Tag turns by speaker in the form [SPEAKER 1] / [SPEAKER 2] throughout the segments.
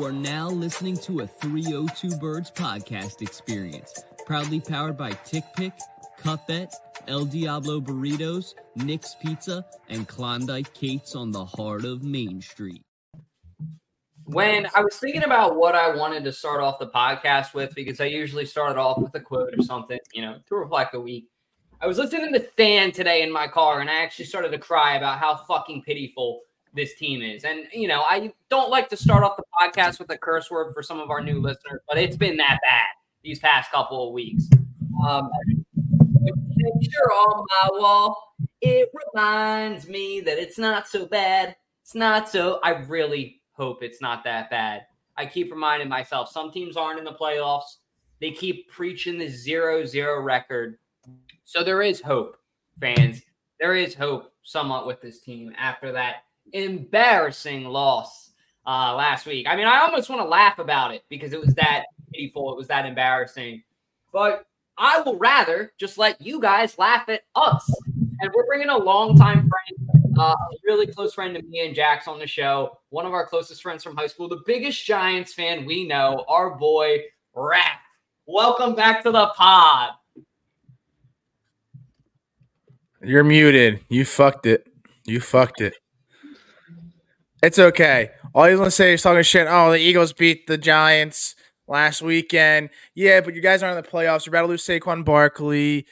[SPEAKER 1] You are now listening to a 302 Birds podcast experience, proudly powered by Tick Pick, El Diablo Burritos, Nick's Pizza, and Klondike Kate's on the heart of Main Street.
[SPEAKER 2] When I was thinking about what I wanted to start off the podcast with, because I usually start off with a quote or something, you know, to reflect the week. I was listening to Stan today in my car, and I actually started to cry about how fucking pitiful this team is. And you know, I don't like to start off the podcast with a curse word for some of our new listeners, but it's been that bad these past couple of weeks. Um, picture on my wall, it reminds me that it's not so bad. It's not so. I really hope it's not that bad. I keep reminding myself some teams aren't in the playoffs. They keep preaching the zero zero record. So there is hope, fans. There is hope somewhat with this team after that embarrassing loss uh, last week. I mean, I almost want to laugh about it because it was that pitiful, it was that embarrassing. But I will rather just let you guys laugh at us. And we're bringing a longtime friend, uh, a really close friend to me and Jax on the show, one of our closest friends from high school, the biggest Giants fan we know, our boy Rap. Welcome back to the pod.
[SPEAKER 3] You're muted. You fucked it. You fucked it. It's okay. All you're gonna say is talking shit. Oh, the Eagles beat the Giants last weekend. Yeah, but you guys aren't in the playoffs. You're about to lose Saquon Barkley.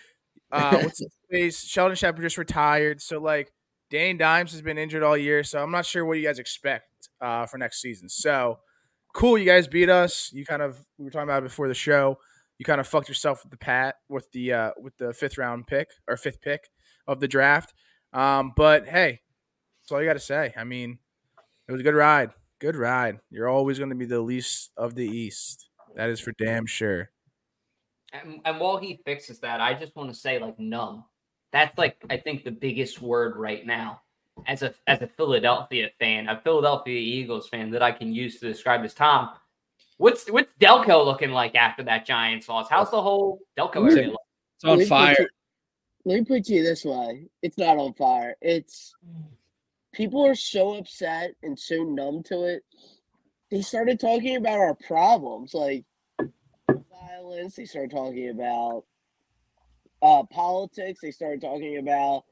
[SPEAKER 3] Uh, what's his face? Sheldon Shepard just retired. So like, Danny Dimes has been injured all year. So I'm not sure what you guys expect uh, for next season. So cool, you guys beat us. You kind of we were talking about it before the show. You kind of fucked yourself with the pat with the uh, with the fifth round pick or fifth pick of the draft. Um, but hey, that's all you got to say. I mean it was a good ride. Good ride. You're always going to be the least of the East. That is for damn sure.
[SPEAKER 2] And, and while he fixes that, I just want to say, like, numb. That's like I think the biggest word right now, as a as a Philadelphia fan, a Philadelphia Eagles fan that I can use to describe this. Tom, what's what's Delco looking like after that Giants loss? How's the whole Delco area look?
[SPEAKER 4] It's on fire.
[SPEAKER 5] let me put you this way: it's not on fire. It's mm. People are so upset and so numb to it. They started talking about our problems, like violence. They started talking about uh, politics. They started talking about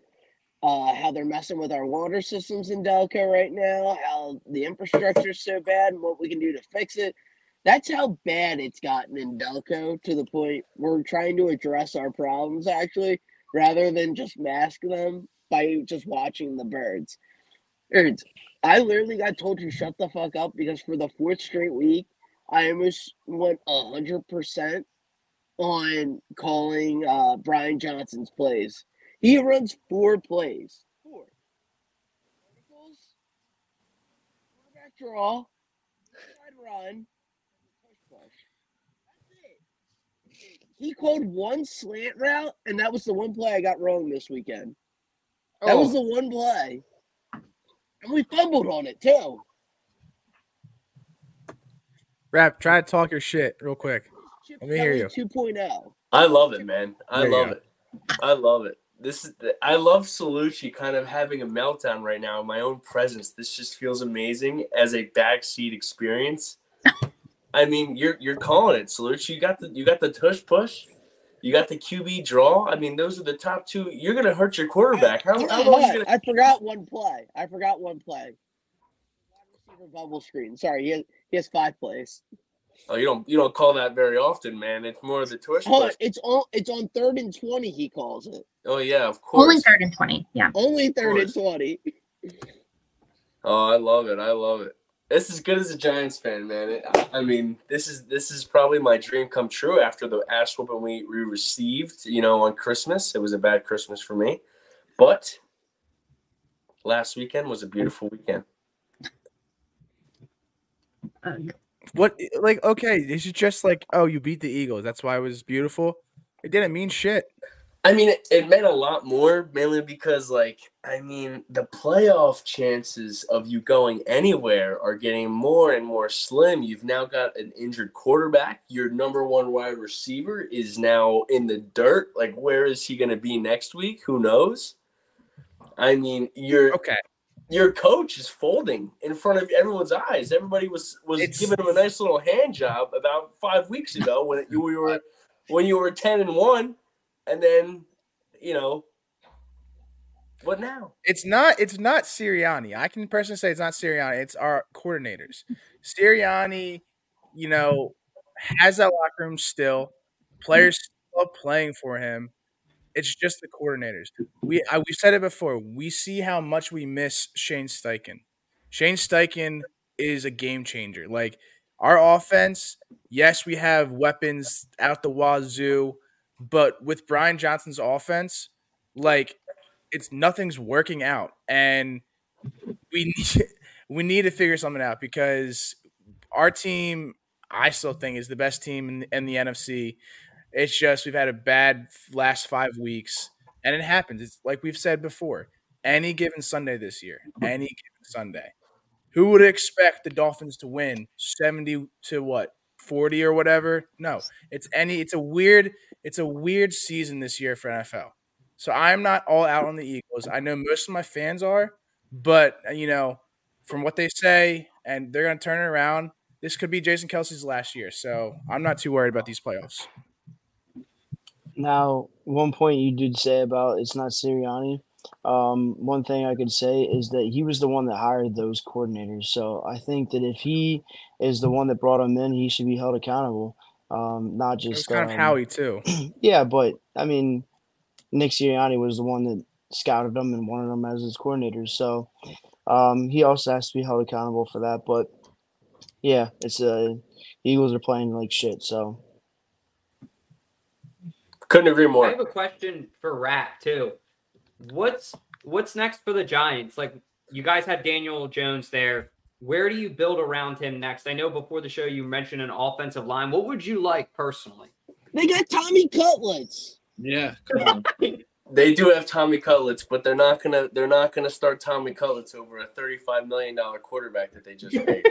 [SPEAKER 5] uh, how they're messing with our water systems in Delco right now, how the infrastructure is so bad, and what we can do to fix it. That's how bad it's gotten in Delco to the point we're trying to address our problems actually, rather than just mask them by just watching the birds. I literally got told to shut the fuck up because for the fourth straight week, I almost went hundred percent on calling uh, Brian Johnson's plays. He runs four plays. Four. Verticals, quarterback draw, side run, push push. That's it. He called one slant route, and that was the one play I got wrong this weekend. That was
[SPEAKER 2] Oh.
[SPEAKER 5] the one play. And we fumbled on it too.
[SPEAKER 3] Rap, try to talk your shit real quick.
[SPEAKER 5] Chip
[SPEAKER 3] Let me hear you.
[SPEAKER 5] 2.0.
[SPEAKER 6] I love it, man. I
[SPEAKER 3] There
[SPEAKER 6] love it. I love it. This is the, I love Salucci kind of having a meltdown right now in my own presence. This just feels amazing as a backseat experience. I mean, you're you're calling it, Salucci. You got the you got the tush push, you got the QB draw. I mean, those are the top two. You're gonna hurt your quarterback. How, how long is gonna?
[SPEAKER 5] I forgot one play. I forgot one play. Wide receiver bubble screen. Sorry, he has, he has five plays.
[SPEAKER 6] Oh, you don't you don't call that very often, man. It's more of the twist.
[SPEAKER 5] Oh,
[SPEAKER 6] push.
[SPEAKER 5] it's on it's on third and twenty. He calls it
[SPEAKER 6] Oh yeah, of course.
[SPEAKER 7] Only third and 20. Yeah.
[SPEAKER 5] only third and twenty.
[SPEAKER 6] Oh, I love it. I love it. It's as good as a Giants fan, man. I- I mean, this is this is probably my dream come true after the ass whooping we, we received, you know, on Christmas. It was a bad Christmas for me. But last weekend was a beautiful weekend.
[SPEAKER 3] What, like, okay, is it just like, oh, you beat the Eagles? That's why it was beautiful? It didn't mean shit.
[SPEAKER 6] I mean, it, it meant a lot more, mainly because, like, I mean, the playoff chances of you going anywhere are getting more and more slim. You've now got an injured quarterback. Your number one wide receiver is now in the dirt. Like, where is he going to be next week? Who knows? I mean, you're
[SPEAKER 3] Okay.
[SPEAKER 6] your coach is folding in front of everyone's eyes. Everybody was was
[SPEAKER 3] It's-
[SPEAKER 6] giving him a nice little hand job about five weeks ago when you were when you were ten and one, and then you know what now?
[SPEAKER 3] It's not. It's not Sirianni. I can personally say it's not Sirianni. It's our coordinators. Sirianni, you know, has that locker room still. Players still playing for him. It's just the coordinators. We I, we've said it before. We see how much we miss Shane Steichen. Shane Steichen is a game changer. Like our offense, yes, we have weapons out the wazoo, but with Brian Johnson's offense, like it's nothing's working out, and we need we need to figure something out because our team, I still think, is the best team in, in the NFC. It's just we've had a bad last five weeks, and it happens. It's like we've said before. Any given Sunday this year, any given Sunday, who would expect the Dolphins to win seventy to what forty or whatever? No, it's any. It's a weird. It's a weird season this year for NFL. So I'm not all out on the Eagles. I know most of my fans are, but uh, you know, from what they say, and they're going to turn it around. This could be Jason Kelce's last year, so I'm not too worried about these playoffs.
[SPEAKER 4] Now, one point you did say about it's not Sirianni. Um, one thing I could say is that he was the one that hired those coordinators. So I think that if he is the one that brought them in, he should be held accountable. Um, not just
[SPEAKER 3] kind of
[SPEAKER 4] um,
[SPEAKER 3] Howie too.
[SPEAKER 4] Yeah, but I mean, Nick Sirianni was the one that scouted them and wanted them as his coordinators. So um, he also has to be held accountable for that. But yeah, it's uh, Eagles are playing like shit. So
[SPEAKER 6] Couldn't agree more.
[SPEAKER 2] I have a question for Rat too. What's what's next for the Giants? Like you guys have Daniel Jones there. Where do you build around him next? I know before the show you mentioned an offensive line. What would you like personally?
[SPEAKER 5] They got Tommy Cutlets.
[SPEAKER 7] Yeah.
[SPEAKER 6] They do have Tommy Cutlets, but they're not gonna they're not gonna start Tommy Cutlets over a thirty five million dollar quarterback that they just paid.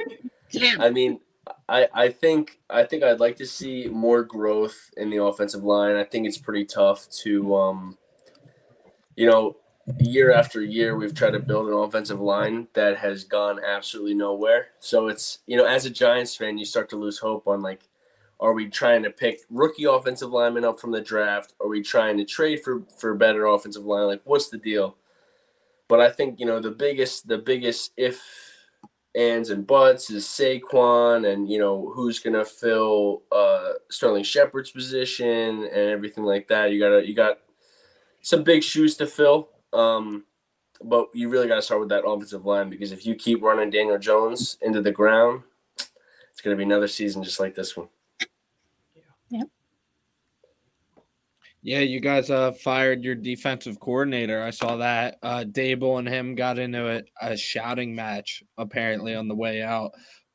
[SPEAKER 6] I mean, I I think I think I'd like to see more growth in the offensive line. I think it's pretty tough to um, you know, year after year we've tried to build an offensive line that has gone absolutely nowhere. So it's you know, as a Giants fan, you start to lose hope on like, are we trying to pick rookie offensive linemen up from the draft? Are we trying to trade for for better offensive line? Like, what's the deal? But I think you know the biggest the biggest if ands and buts is Saquon and you know who's gonna fill uh Sterling Shepard's position and everything like that. You gotta you got some big shoes to fill. Um but you really gotta start with that offensive line because if you keep running Daniel Jones into the ground, it's gonna be another season just like this one.
[SPEAKER 7] Yeah, Yeah, you guys uh fired your defensive coordinator. I saw that. Uh Daboll and him got into a, a shouting match apparently on the way out.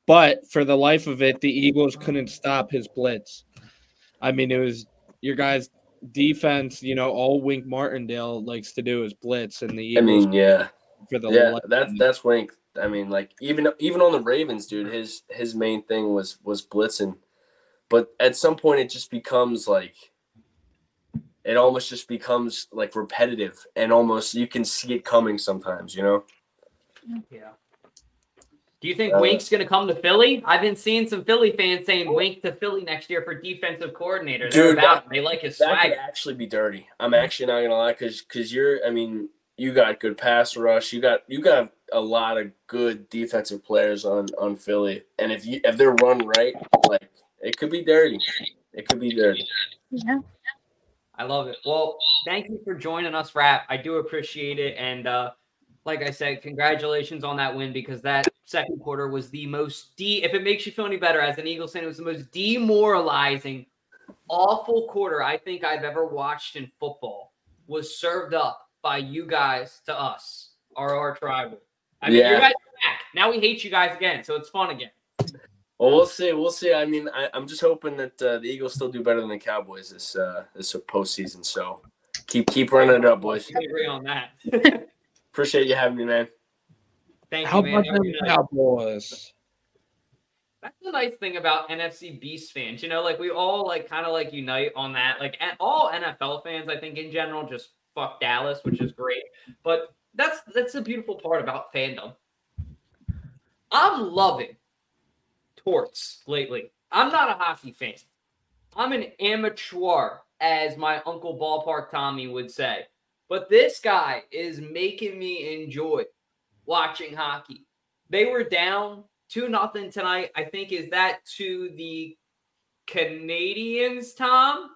[SPEAKER 7] But for the life of it, the Eagles couldn't stop his blitz. I mean, it was your guys' defense, you know, all Wink Martindale likes to do is blitz and the Eagles.
[SPEAKER 6] I
[SPEAKER 7] Eagles
[SPEAKER 6] mean, yeah.
[SPEAKER 7] for the
[SPEAKER 6] Yeah,
[SPEAKER 7] life
[SPEAKER 6] that's that's Wink. I mean, like even even on the Ravens, dude, his his main thing was was blitzing, but at some point it just becomes like it almost just becomes like repetitive and almost you can see it coming sometimes, you know.
[SPEAKER 2] Yeah. Do you think
[SPEAKER 6] Uh,
[SPEAKER 2] Wink's going to come to Philly? I've been seeing some Philly fans saying Wink to Philly next year for defensive coordinator. They're
[SPEAKER 6] Dude,
[SPEAKER 2] about
[SPEAKER 6] that-
[SPEAKER 2] They like his
[SPEAKER 6] That
[SPEAKER 2] swag.
[SPEAKER 6] could actually be dirty. I'm actually not gonna lie, cause cause you're. I mean, you got good pass rush. You got you got a lot of good defensive players on on Philly, and if you if they're run right, like it could be dirty. It could be dirty. Yeah.
[SPEAKER 2] I love it. Well, thank you for joining us, Rap. I do appreciate it. And uh, like I said, congratulations on that win because that second quarter was the most de if it makes you feel any better as an Eagles fan, it was the most demoralizing, awful quarter I think I've ever watched in football was served up by you guys to us, our our tribal. I mean,
[SPEAKER 6] Yeah.
[SPEAKER 2] you guys are back. Now we hate you guys again, so it's fun again.
[SPEAKER 6] Well, we'll see. We'll see. I mean, I, I'm just hoping that uh, the Eagles still do better than the Cowboys this uh, this postseason. So keep keep running it up, boys.
[SPEAKER 2] We agree on that.
[SPEAKER 6] Appreciate you having me, man.
[SPEAKER 2] Thank
[SPEAKER 7] How
[SPEAKER 2] you, man.
[SPEAKER 7] about
[SPEAKER 2] Have a
[SPEAKER 7] them. Cowboys?
[SPEAKER 2] That's the nice thing about NFC Beast fans. You know, like we all like kind of like unite on that. Like and all NFL fans, I think in general, just fuck Dallas, which is great. But that's that's the beautiful part about fandom. I'm loving torts lately. I'm not a hockey fan. I'm an amateur, as my uncle Ballpark Tommy would say. But this guy is making me enjoy watching hockey. They were down two nothing tonight. I think is that to the Canadiens, Tom?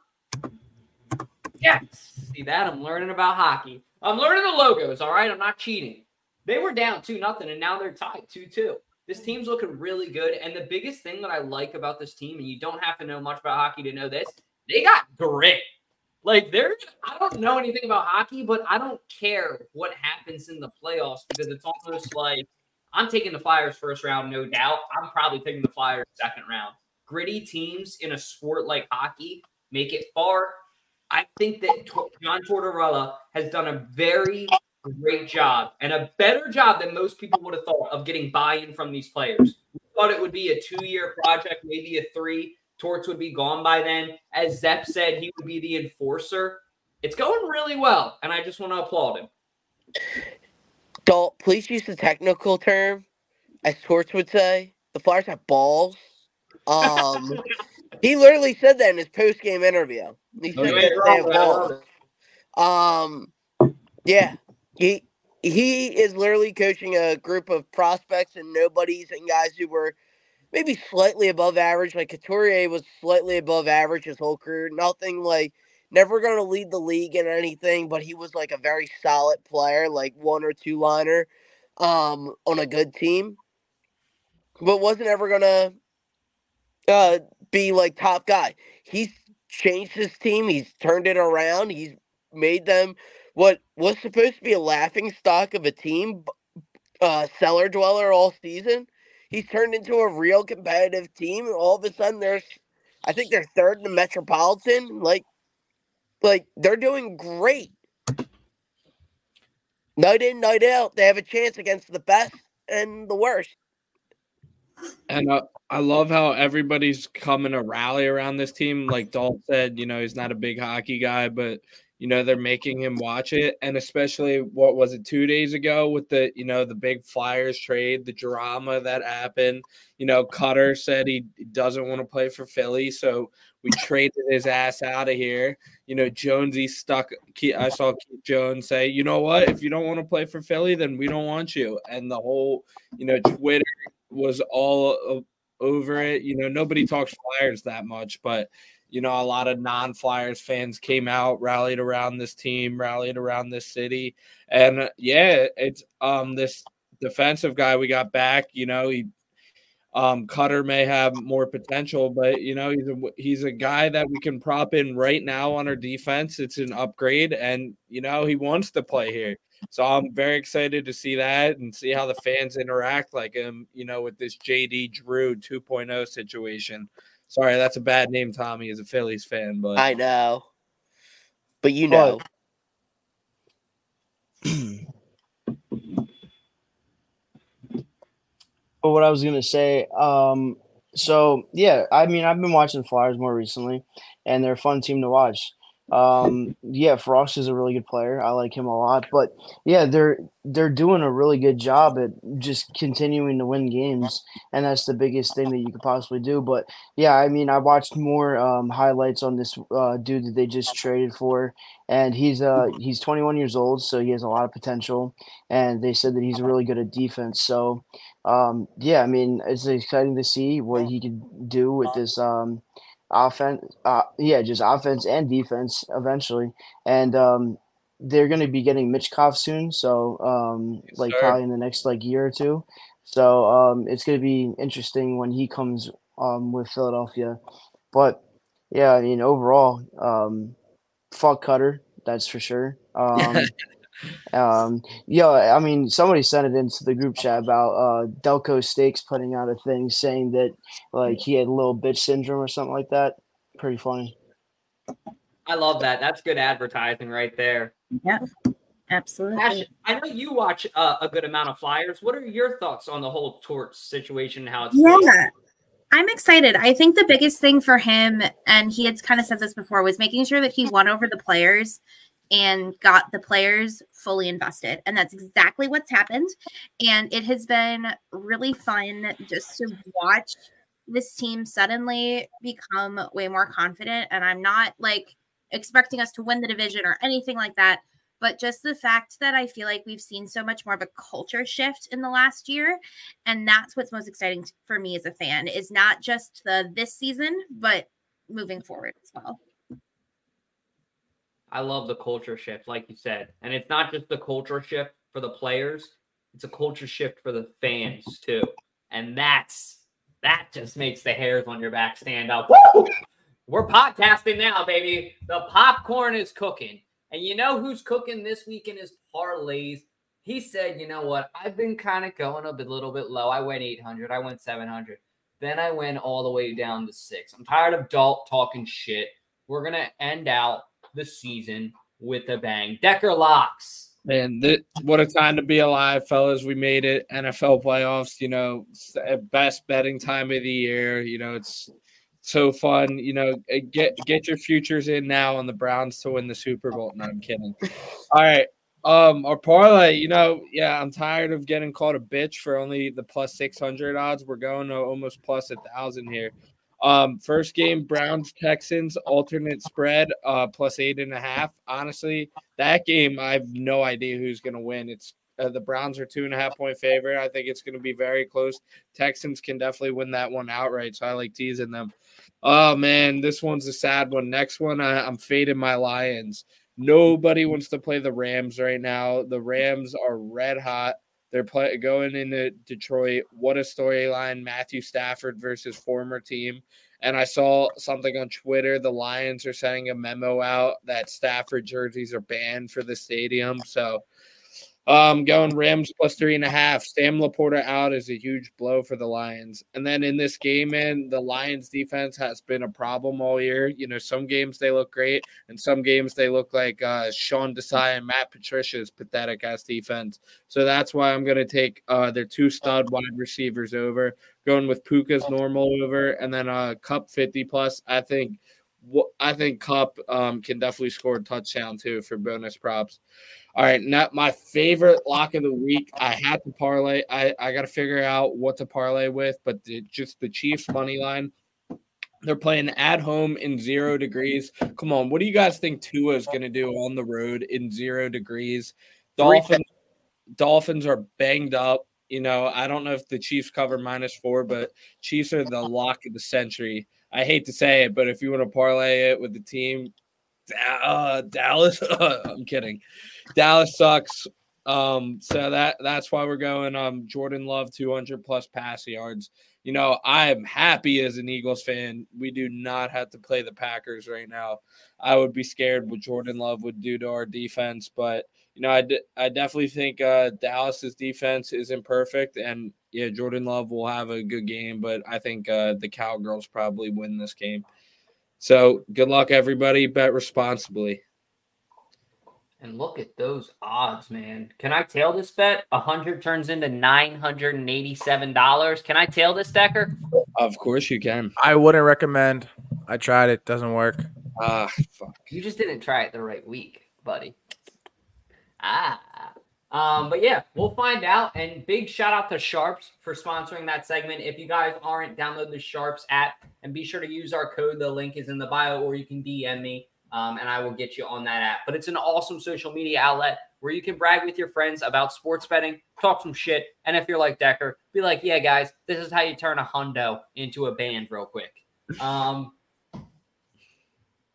[SPEAKER 2] Yes. See that? I'm learning about hockey. I'm learning the logos. All right. I'm not cheating. They were down two nothing, and now they're tied two two. This team's looking really good. And the biggest thing that I like about this team, and you don't have to know much about hockey to know this, they got grit. Like they're I don't know anything about hockey, but I don't care what happens in the playoffs because it's almost like I'm taking the Flyers first round, no doubt. I'm probably taking the Flyers second round. Gritty teams in a sport like hockey make it far. I think that John Tortorella has done a very great job and a better job than most people would have thought of getting buy-in from these players. We thought it would be a two-year project, maybe a three. Torts would be gone by then. As Zepp said, he would be the enforcer. It's going really well, and I just want to applaud him.
[SPEAKER 5] Don't please use the technical term, as Torts would say. The Flyers have balls. Um, he literally said that in his post-game interview. He said that they have balls. Um, yeah, he he is literally coaching a group of prospects and nobodies and guys who were maybe slightly above average. Like Couturier was slightly above average his whole career. Nothing like never going to lead the league in anything, but he was like a very solid player, like one or two liner um, on a good team, but wasn't ever going to uh, be like top guy. He's changed his team. He's turned it around. He's made them what was supposed to be a laughing stock of a team, uh, cellar dweller all season. He's turned into a real competitive team. All of a sudden, there's, I think they're third in the Metropolitan. Like, like they're doing great. Night in, night out, they have a chance against the best and the worst.
[SPEAKER 7] And uh, I love how everybody's coming to rally around this team. Like Dalt said, you know, he's not a big hockey guy, but you know they're making him watch it and especially what was it two days ago with the you know the big flyers trade the drama that happened you know cutter said he doesn't want to play for philly so we traded his ass out of here. You know jonesy stuck i saw Keith jones say you know what? If you don't want to play for philly then we don't want you. And the whole you know twitter was all over it. You know nobody talks flyers that much but you know, a lot of non Flyers fans came out, rallied around this team, rallied around this city. And uh, yeah, it's um this defensive guy we got back, you know, he um Cutter may have more potential, but you know, he's a he's a guy that we can prop in right now on our defense. It's an upgrade and you know, he wants to play here. So I'm very excited to see that and see how the fans interact like him, you know, with this JD Drew 2.0 situation. Sorry, that's a bad name, Tommy, as a Phillies fan, but
[SPEAKER 5] I know. But you know.
[SPEAKER 4] But what I was gonna say, um, so yeah, I mean, I've been watching Flyers more recently, and they're a fun team to watch. Um, yeah, Frost is a really good player. I like him a lot. But yeah, they're they're doing a really good job at just continuing to win games, and that's the biggest thing that you could possibly do. But yeah, I mean, I watched more um, highlights on this uh, dude that they just traded for, and he's uh he's 21 years old, so he has a lot of potential. And they said that he's really good at defense. So um, yeah, I mean, it's exciting to see what he could do with this um offense. Uh, yeah, just offense and defense eventually. And um, they're going to be getting Michkov soon, so um, yes, like sir. probably in the next like year or two. So um, it's going to be interesting when he comes um, with Philadelphia. But yeah, I mean overall, um, fuck Cutter, that's for sure. Um, um, yeah, I mean, somebody sent it into the group chat about uh, Delco Steaks putting out a thing saying that like he had little bitch syndrome or something like that. Pretty funny.
[SPEAKER 2] I love that. That's good advertising right there.
[SPEAKER 8] Yeah, absolutely.
[SPEAKER 2] Ash, I know you watch uh, a good amount of Flyers. What are your thoughts on the whole Torts situation? How it's
[SPEAKER 8] yeah. Going? I'm excited. I think the biggest thing for him, and he had kind of said this before, was making sure that he won over the players and got the players fully invested. And that's exactly what's happened. And it has been really fun just to watch this team suddenly become way more confident. And I'm not like expecting us to win the division or anything like that. But just the fact that I feel like we've seen so much more of a culture shift in the last year. And that's what's most exciting for me as a fan is not just the this season, but moving forward as well.
[SPEAKER 2] I love the culture shift, like you said. And it's not just the culture shift for the players, it's a culture shift for the fans too. And that's that just makes the hairs on your back stand up. Woo! We're podcasting now, baby. The popcorn is cooking. And you know who's cooking this week in his parlays? He said, you know what? I've been kind of going a bit, little bit low. I went 800. I went 700. Then I went all the way down to six. I'm tired of Dalt talking shit. We're going to end out the season with a bang. Decker locks.
[SPEAKER 7] Man, th- what a time to be alive, fellas. We made it. NFL playoffs, you know, best betting time of the year. You know, it's so fun. You know, eh, get get your futures in now on the Browns to win the Super Bowl. No, I'm kidding. All right. Um, our parlay, you know, yeah, I'm tired of getting called a bitch for only the plus 600 odds. We're going to almost plus a thousand here. Um, first game, Browns Texans alternate spread uh, plus eight and a half. Honestly, that game I have no idea who's going to win. It's uh, the Browns are two and a half point favorite. I think it's going to be very close. Texans can definitely win that one outright, so I like teasing them. Oh man, this one's a sad one. Next one, I, I'm fading my Lions. Nobody wants to play the Rams right now. The Rams are red hot. They're play, going into Detroit. What a storyline! Matthew Stafford versus former team. And I saw something on Twitter. The Lions are sending a memo out that Stafford jerseys are banned for the stadium. So um, going Rams plus three and a half. Sam LaPorta out is a huge blow for the Lions. And then in this game, man, the Lions defense has been a problem all year. You know, some games they look great, and some games they look like uh, Sean Desai and Matt Patricia's pathetic ass defense. So that's why I'm going to take uh, their two stud wide receivers over, going with Puka's normal over, and then uh, Kupp 50 plus. I think. I think Kupp um, can definitely score a touchdown too for bonus props. All right, now my favorite lock of the week. I had to parlay. I, I got to figure out what to parlay with, but the, just the Chiefs money line. They're playing at home in zero degrees. Come on, what do you guys think Tua is going to do on the road in zero degrees? Dolphins, Dolphins are banged up. You know, I don't know if the Chiefs cover minus four, but Chiefs are the lock of the century. I hate to say it, but if you want to parlay it with the team, uh, Dallas. I'm kidding. Dallas sucks. Um, so that that's why we're going. Um, Jordan Love 200 plus pass yards. You know, I am happy as an Eagles fan. We do not have to play the Packers right now. I would be scared what Jordan Love would do to our defense, but you know, I, d- I definitely think uh, Dallas's defense isn't perfect, and yeah, Jordan Love will have a good game, but I think uh, the Cowgirls probably win this game. So good luck, everybody. Bet responsibly.
[SPEAKER 2] And look at those odds, man. Can I tail this bet? A hundred turns into nine hundred and eighty-seven dollars. Can I tail this, Decker?
[SPEAKER 7] Of course you can.
[SPEAKER 3] I wouldn't recommend. I tried it. Doesn't work.
[SPEAKER 7] Ah, fuck.
[SPEAKER 2] You just didn't try it the right week, buddy. Ah. Um, but yeah, we'll find out. And big shout out to Sharps for sponsoring that segment. If you guys aren't, download the Sharps app and be sure to use our code. The link is in the bio, or you can DM me um, and I will get you on that app. But it's an awesome social media outlet where you can brag with your friends about sports betting, talk some shit, and if you're like Decker, be like, "Yeah, guys, this is how you turn a hundo into a band real quick." Um,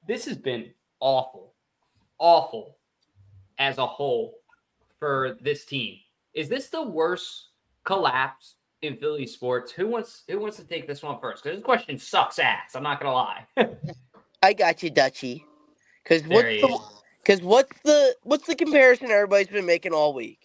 [SPEAKER 2] this has been awful, awful as a whole for this team. Is this the worst collapse in Philly sports? Who wants who wants to take this one first? Because this question sucks ass. I'm not gonna lie.
[SPEAKER 5] I got you, Dutchy. Because what's the because what's the what's the comparison everybody's been making all week?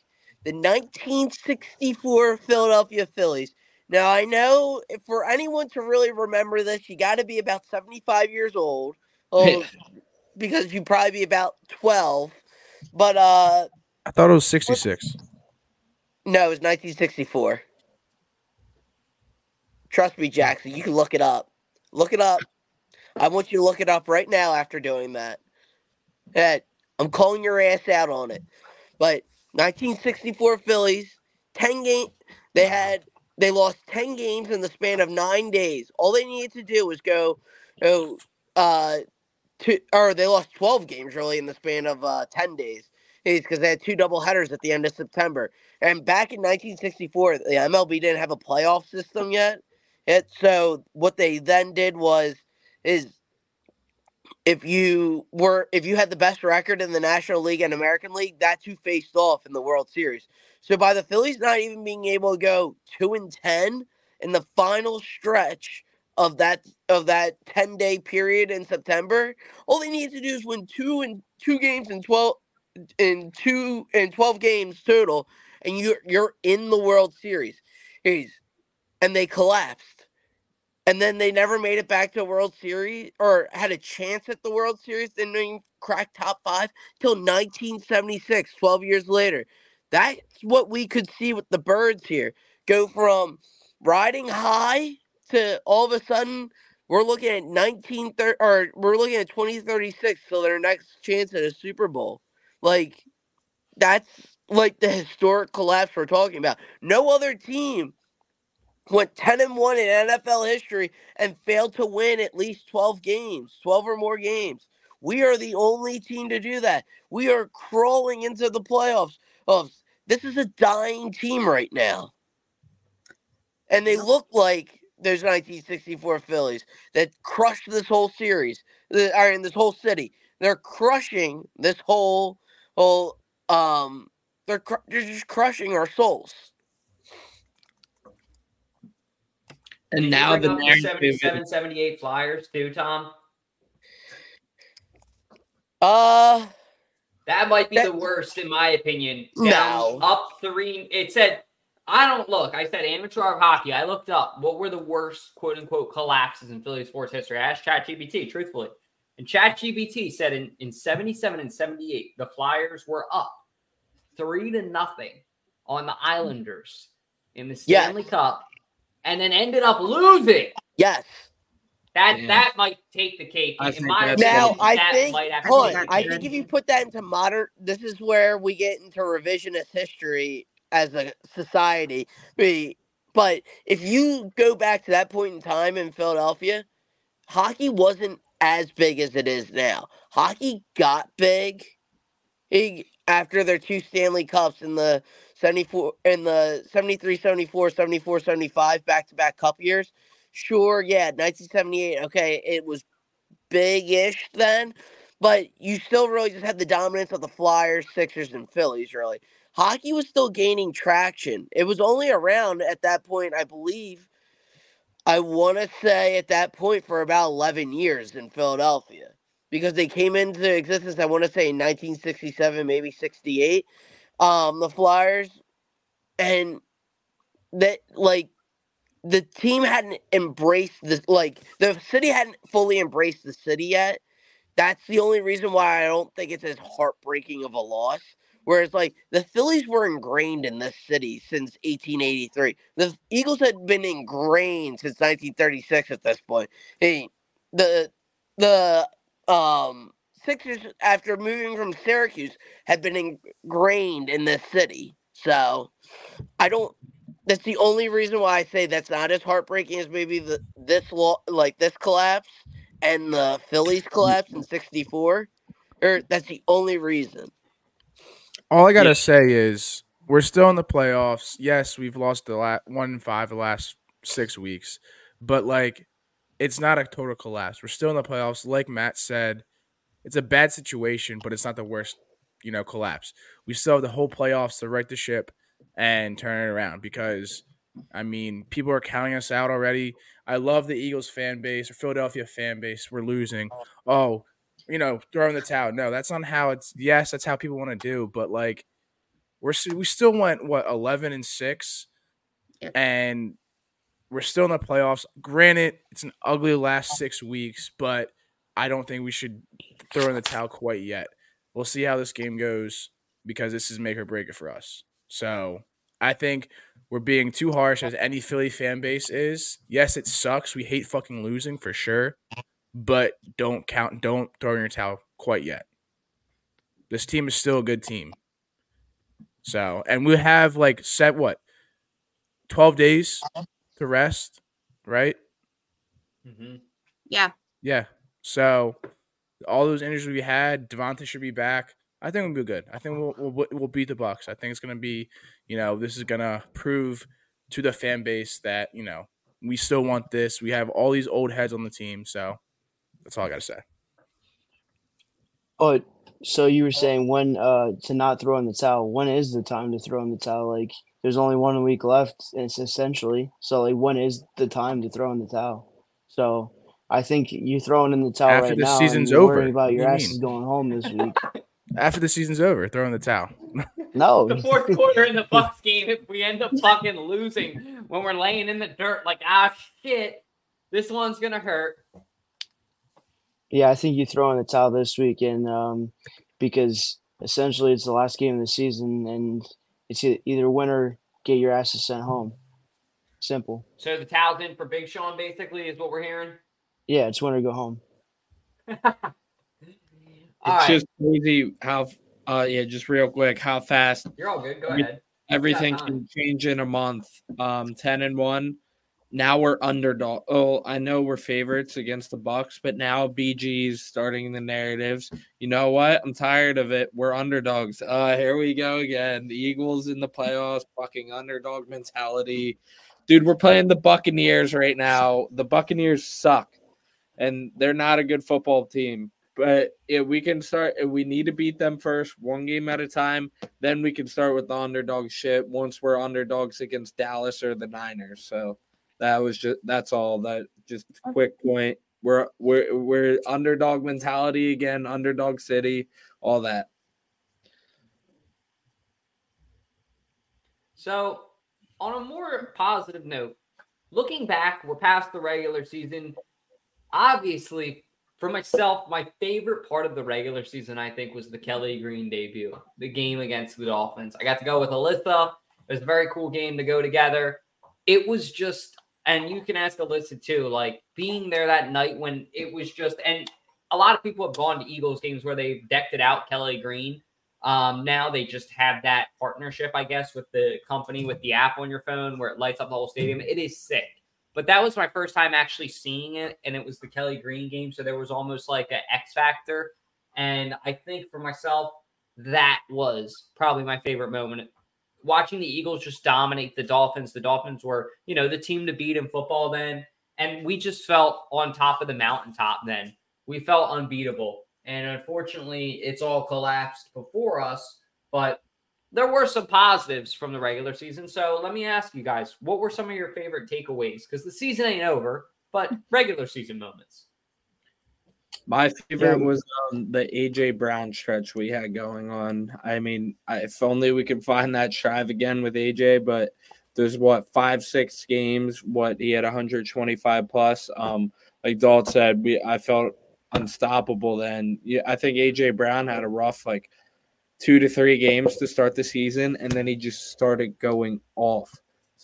[SPEAKER 5] The 1964 Philadelphia Phillies. Now I know for anyone to really remember this, you got to be about 75 years old, oh, because you probably be about 12. But uh,
[SPEAKER 3] I thought it was 66.
[SPEAKER 5] No, it was 1964. Trust me, Jackson. You can look it up. Look it up. I want you to look it up right now after doing that. That I'm calling your ass out on it. But 1964 Phillies, 10 game they had they lost 10 games in the span of 9 days. All they needed to do was go go uh to or they lost 12 games really in the span of uh 10 days. Because they had two double headers at the end of September. And back in 1964, the MLB didn't have a playoff system yet. It, so what they then did was is if you were if you had the best record in the National League and American League, that's who faced off in the World Series. So by the Phillies not even being able to go two and ten in the final stretch of that of that 10 day period in September, all they need to do is win two and two games in 12 in two in 12 games total, and you're you're in the World Series. He's, and they collapsed. And then they never made it back to World Series or had a chance at the World Series. They didn't crack top five till 1976, 12 years later. That's what we could see with the birds here. Go from riding high to all of a sudden we're looking at 1930 or we're looking at 2036 so their next chance at a Super Bowl. Like that's like the historic collapse we're talking about. No other team went 10 and 1 in NFL history and failed to win at least 12 games, 12 or more games. We are the only team to do that. We are crawling into the playoffs. Of this is a dying team right now. And they look like those 1964 Phillies that crushed this whole series, or in this whole city. They're crushing this whole whole um they're cr- they're just crushing our souls.
[SPEAKER 7] And
[SPEAKER 2] Did
[SPEAKER 7] now
[SPEAKER 2] bring
[SPEAKER 7] the
[SPEAKER 2] up
[SPEAKER 7] narrative
[SPEAKER 2] 77, 78 Flyers too, Tom.
[SPEAKER 5] Uh
[SPEAKER 2] That might be
[SPEAKER 5] That-
[SPEAKER 2] the worst, in my opinion. Down,
[SPEAKER 5] No.
[SPEAKER 2] Up three. It said, I don't look. I said amateur of hockey. I looked up what were the worst quote unquote collapses in Philly sports history. I asked ChatGPT, truthfully. And ChatGPT said in, in 77 and 78, the Flyers were up three to nothing on the Islanders in the
[SPEAKER 5] Yes.
[SPEAKER 2] Stanley Cup and then ended up losing.
[SPEAKER 5] yes.
[SPEAKER 2] That
[SPEAKER 7] Yeah.
[SPEAKER 2] that might take the cake.
[SPEAKER 7] I
[SPEAKER 2] in
[SPEAKER 7] think
[SPEAKER 2] my opinion,
[SPEAKER 5] Now. I
[SPEAKER 2] that
[SPEAKER 5] think
[SPEAKER 2] might have to
[SPEAKER 5] hold on, I think if you put that into modern this is where we get into revisionist history as a society. But if you go back to that point in time in Philadelphia, hockey wasn't as big as it is now. Hockey got big after their two Stanley Cups in the 74 in the 73 74 74 75 back-to-back cup years. Sure, yeah, 1978, okay, it was big-ish then, but you still really just had the dominance of the Flyers, Sixers, and Phillies, really. Hockey was still gaining traction. It was only around at that point, I believe, I want to say at that point for about 11 years in Philadelphia because they came into existence, I want to say in 1967, maybe 68, um, the Flyers. And that, like, the team hadn't embraced this, like, the city hadn't fully embraced the city yet. That's the only reason why I don't think it's as heartbreaking of a loss. Whereas, like, the Phillies were ingrained in this city since 1883. The Eagles had been ingrained since 1936 at this point. Hey, the the um Sixers, after moving from Syracuse, had been ingrained in this city. So, I don't. That's the only reason why I say that's not as heartbreaking as maybe the this law, like this collapse and the Phillies collapse in '64. Or that's the only reason.
[SPEAKER 3] All I gotta
[SPEAKER 7] Yeah.
[SPEAKER 3] say is we're still in the playoffs. Yes, we've lost the last one five the last six weeks, but like it's not a total collapse. We're still in the playoffs. Like Matt said, it's a bad situation, but it's not the worst, you know, collapse. We still have the whole playoffs to right the ship and turn it around because I mean, people are counting us out already. I love the Eagles fan base or Philadelphia fan base. We're losing. Oh, you know, throwing the towel. No, that's not how it's. Yes, that's how people want to do, but like, we're we still went what eleven and six, and we're still in the playoffs. Granted, it's an ugly last six weeks, but I don't think we should throw in the towel quite yet. We'll see how this game goes because this is make or break it for us. So I think we're being too harsh as any Philly fan base is. Yes, it sucks. We hate fucking losing for sure, but don't count. Don't throw in your towel quite yet. This team is still a good team. So, and we have like set what 12 days to rest, right?
[SPEAKER 2] Mm-hmm.
[SPEAKER 8] Yeah.
[SPEAKER 3] Yeah. So, all those injuries we had, DeVonta should be back. I think we'll be good. I think we'll we'll, we'll beat the Bucs. I think it's gonna be, you know, this is gonna prove to the fan base that you know we still want this. We have all these old heads on the team, so that's all I gotta say.
[SPEAKER 4] But so you were saying when uh to not throw in the towel. When is the time to throw in the towel? Like there's only one week left. It's essentially so like when is the time to throw in the towel? So I think you throwing in the towel
[SPEAKER 3] After
[SPEAKER 4] right
[SPEAKER 3] the
[SPEAKER 4] now.
[SPEAKER 3] season's
[SPEAKER 4] and you're
[SPEAKER 3] over.
[SPEAKER 4] worrying about your
[SPEAKER 3] you
[SPEAKER 4] asses
[SPEAKER 3] mean?
[SPEAKER 4] going home this week.
[SPEAKER 3] After the season's over, throw in the towel.
[SPEAKER 4] No,
[SPEAKER 2] The fourth quarter in the Bucs game, if we end up fucking losing when we're laying in the dirt, like ah shit, this one's gonna hurt.
[SPEAKER 4] Yeah, I think you throw in the towel this weekend um, because essentially it's the last game of the season, and it's either win or get your asses sent home. Simple.
[SPEAKER 2] So the towel's in for Big Sean, basically, is what we're hearing.
[SPEAKER 4] Yeah, it's win or go home.
[SPEAKER 2] All
[SPEAKER 7] It's
[SPEAKER 2] right,
[SPEAKER 7] just crazy how, uh, yeah, just real quick, how fast
[SPEAKER 2] you're all good. Go
[SPEAKER 7] we-
[SPEAKER 2] ahead.
[SPEAKER 7] everything can change in a month. Um, ten and one. Now we're underdog. Oh, I know we're favorites against the Bucs, but now BG's starting the narratives. You know what? I'm tired of it. We're underdogs. Uh, here we go again. The Eagles in the playoffs, fucking underdog mentality. Dude, we're playing the Buccaneers right now. The Buccaneers suck, and they're not a good football team. But if we can start, if we need to beat them first, one game at a time. Then we can start with the underdog shit once we're underdogs against Dallas or the Niners. So that was just that's all. That just quick point. We're we're we're underdog mentality again, underdog city, all that.
[SPEAKER 2] So, on a more positive note, looking back, we're past the regular season. Obviously, for myself, my favorite part of the regular season, I think, was the Kelly Green debut, the game against the Dolphins. I got to go with Alyssa. It was a very cool game to go together. It was just, and you can ask Alyssa too, like being there that night when it was just, and a lot of people have gone to Eagles games where they've decked it out Kelly Green. Um, now they just have that partnership, I guess, with the company with the app on your phone where it lights up the whole stadium. It is sick. But that was my first time actually seeing it, and it was the Kelly Green game, so there was almost like an X factor. And I think for myself, that was probably my favorite moment. Watching the Eagles just dominate the Dolphins. The Dolphins were, you know, the team to beat in football then, and we just felt on top of the mountaintop then. We felt unbeatable. And unfortunately, it's all collapsed before us. But there were some positives from the regular season. So let me ask you guys, what were some of your favorite takeaways? Because the season ain't over, but regular season moments.
[SPEAKER 7] My favorite
[SPEAKER 4] Yeah.
[SPEAKER 7] was um, the AJ Brown stretch we had going on. I mean, I, if only we could find that strive again with AJ, but there's what five, six games. What he had 125 plus. Um, like Dalt said, we I felt unstoppable then. Yeah, I think AJ Brown had a rough like two to three games to start the season, and then he just started going off.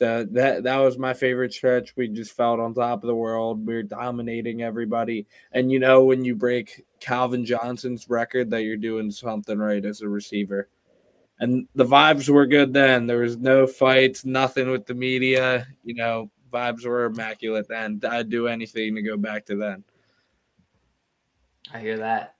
[SPEAKER 7] So that that was my favorite stretch. We just felt on top of the world. We were dominating everybody. And you know when you break Calvin Johnson's record that you're doing something right as a receiver. And the vibes were good then. There was no fights, nothing with the media. You know, vibes were immaculate then. I'd do anything to go back to then.
[SPEAKER 2] I hear that.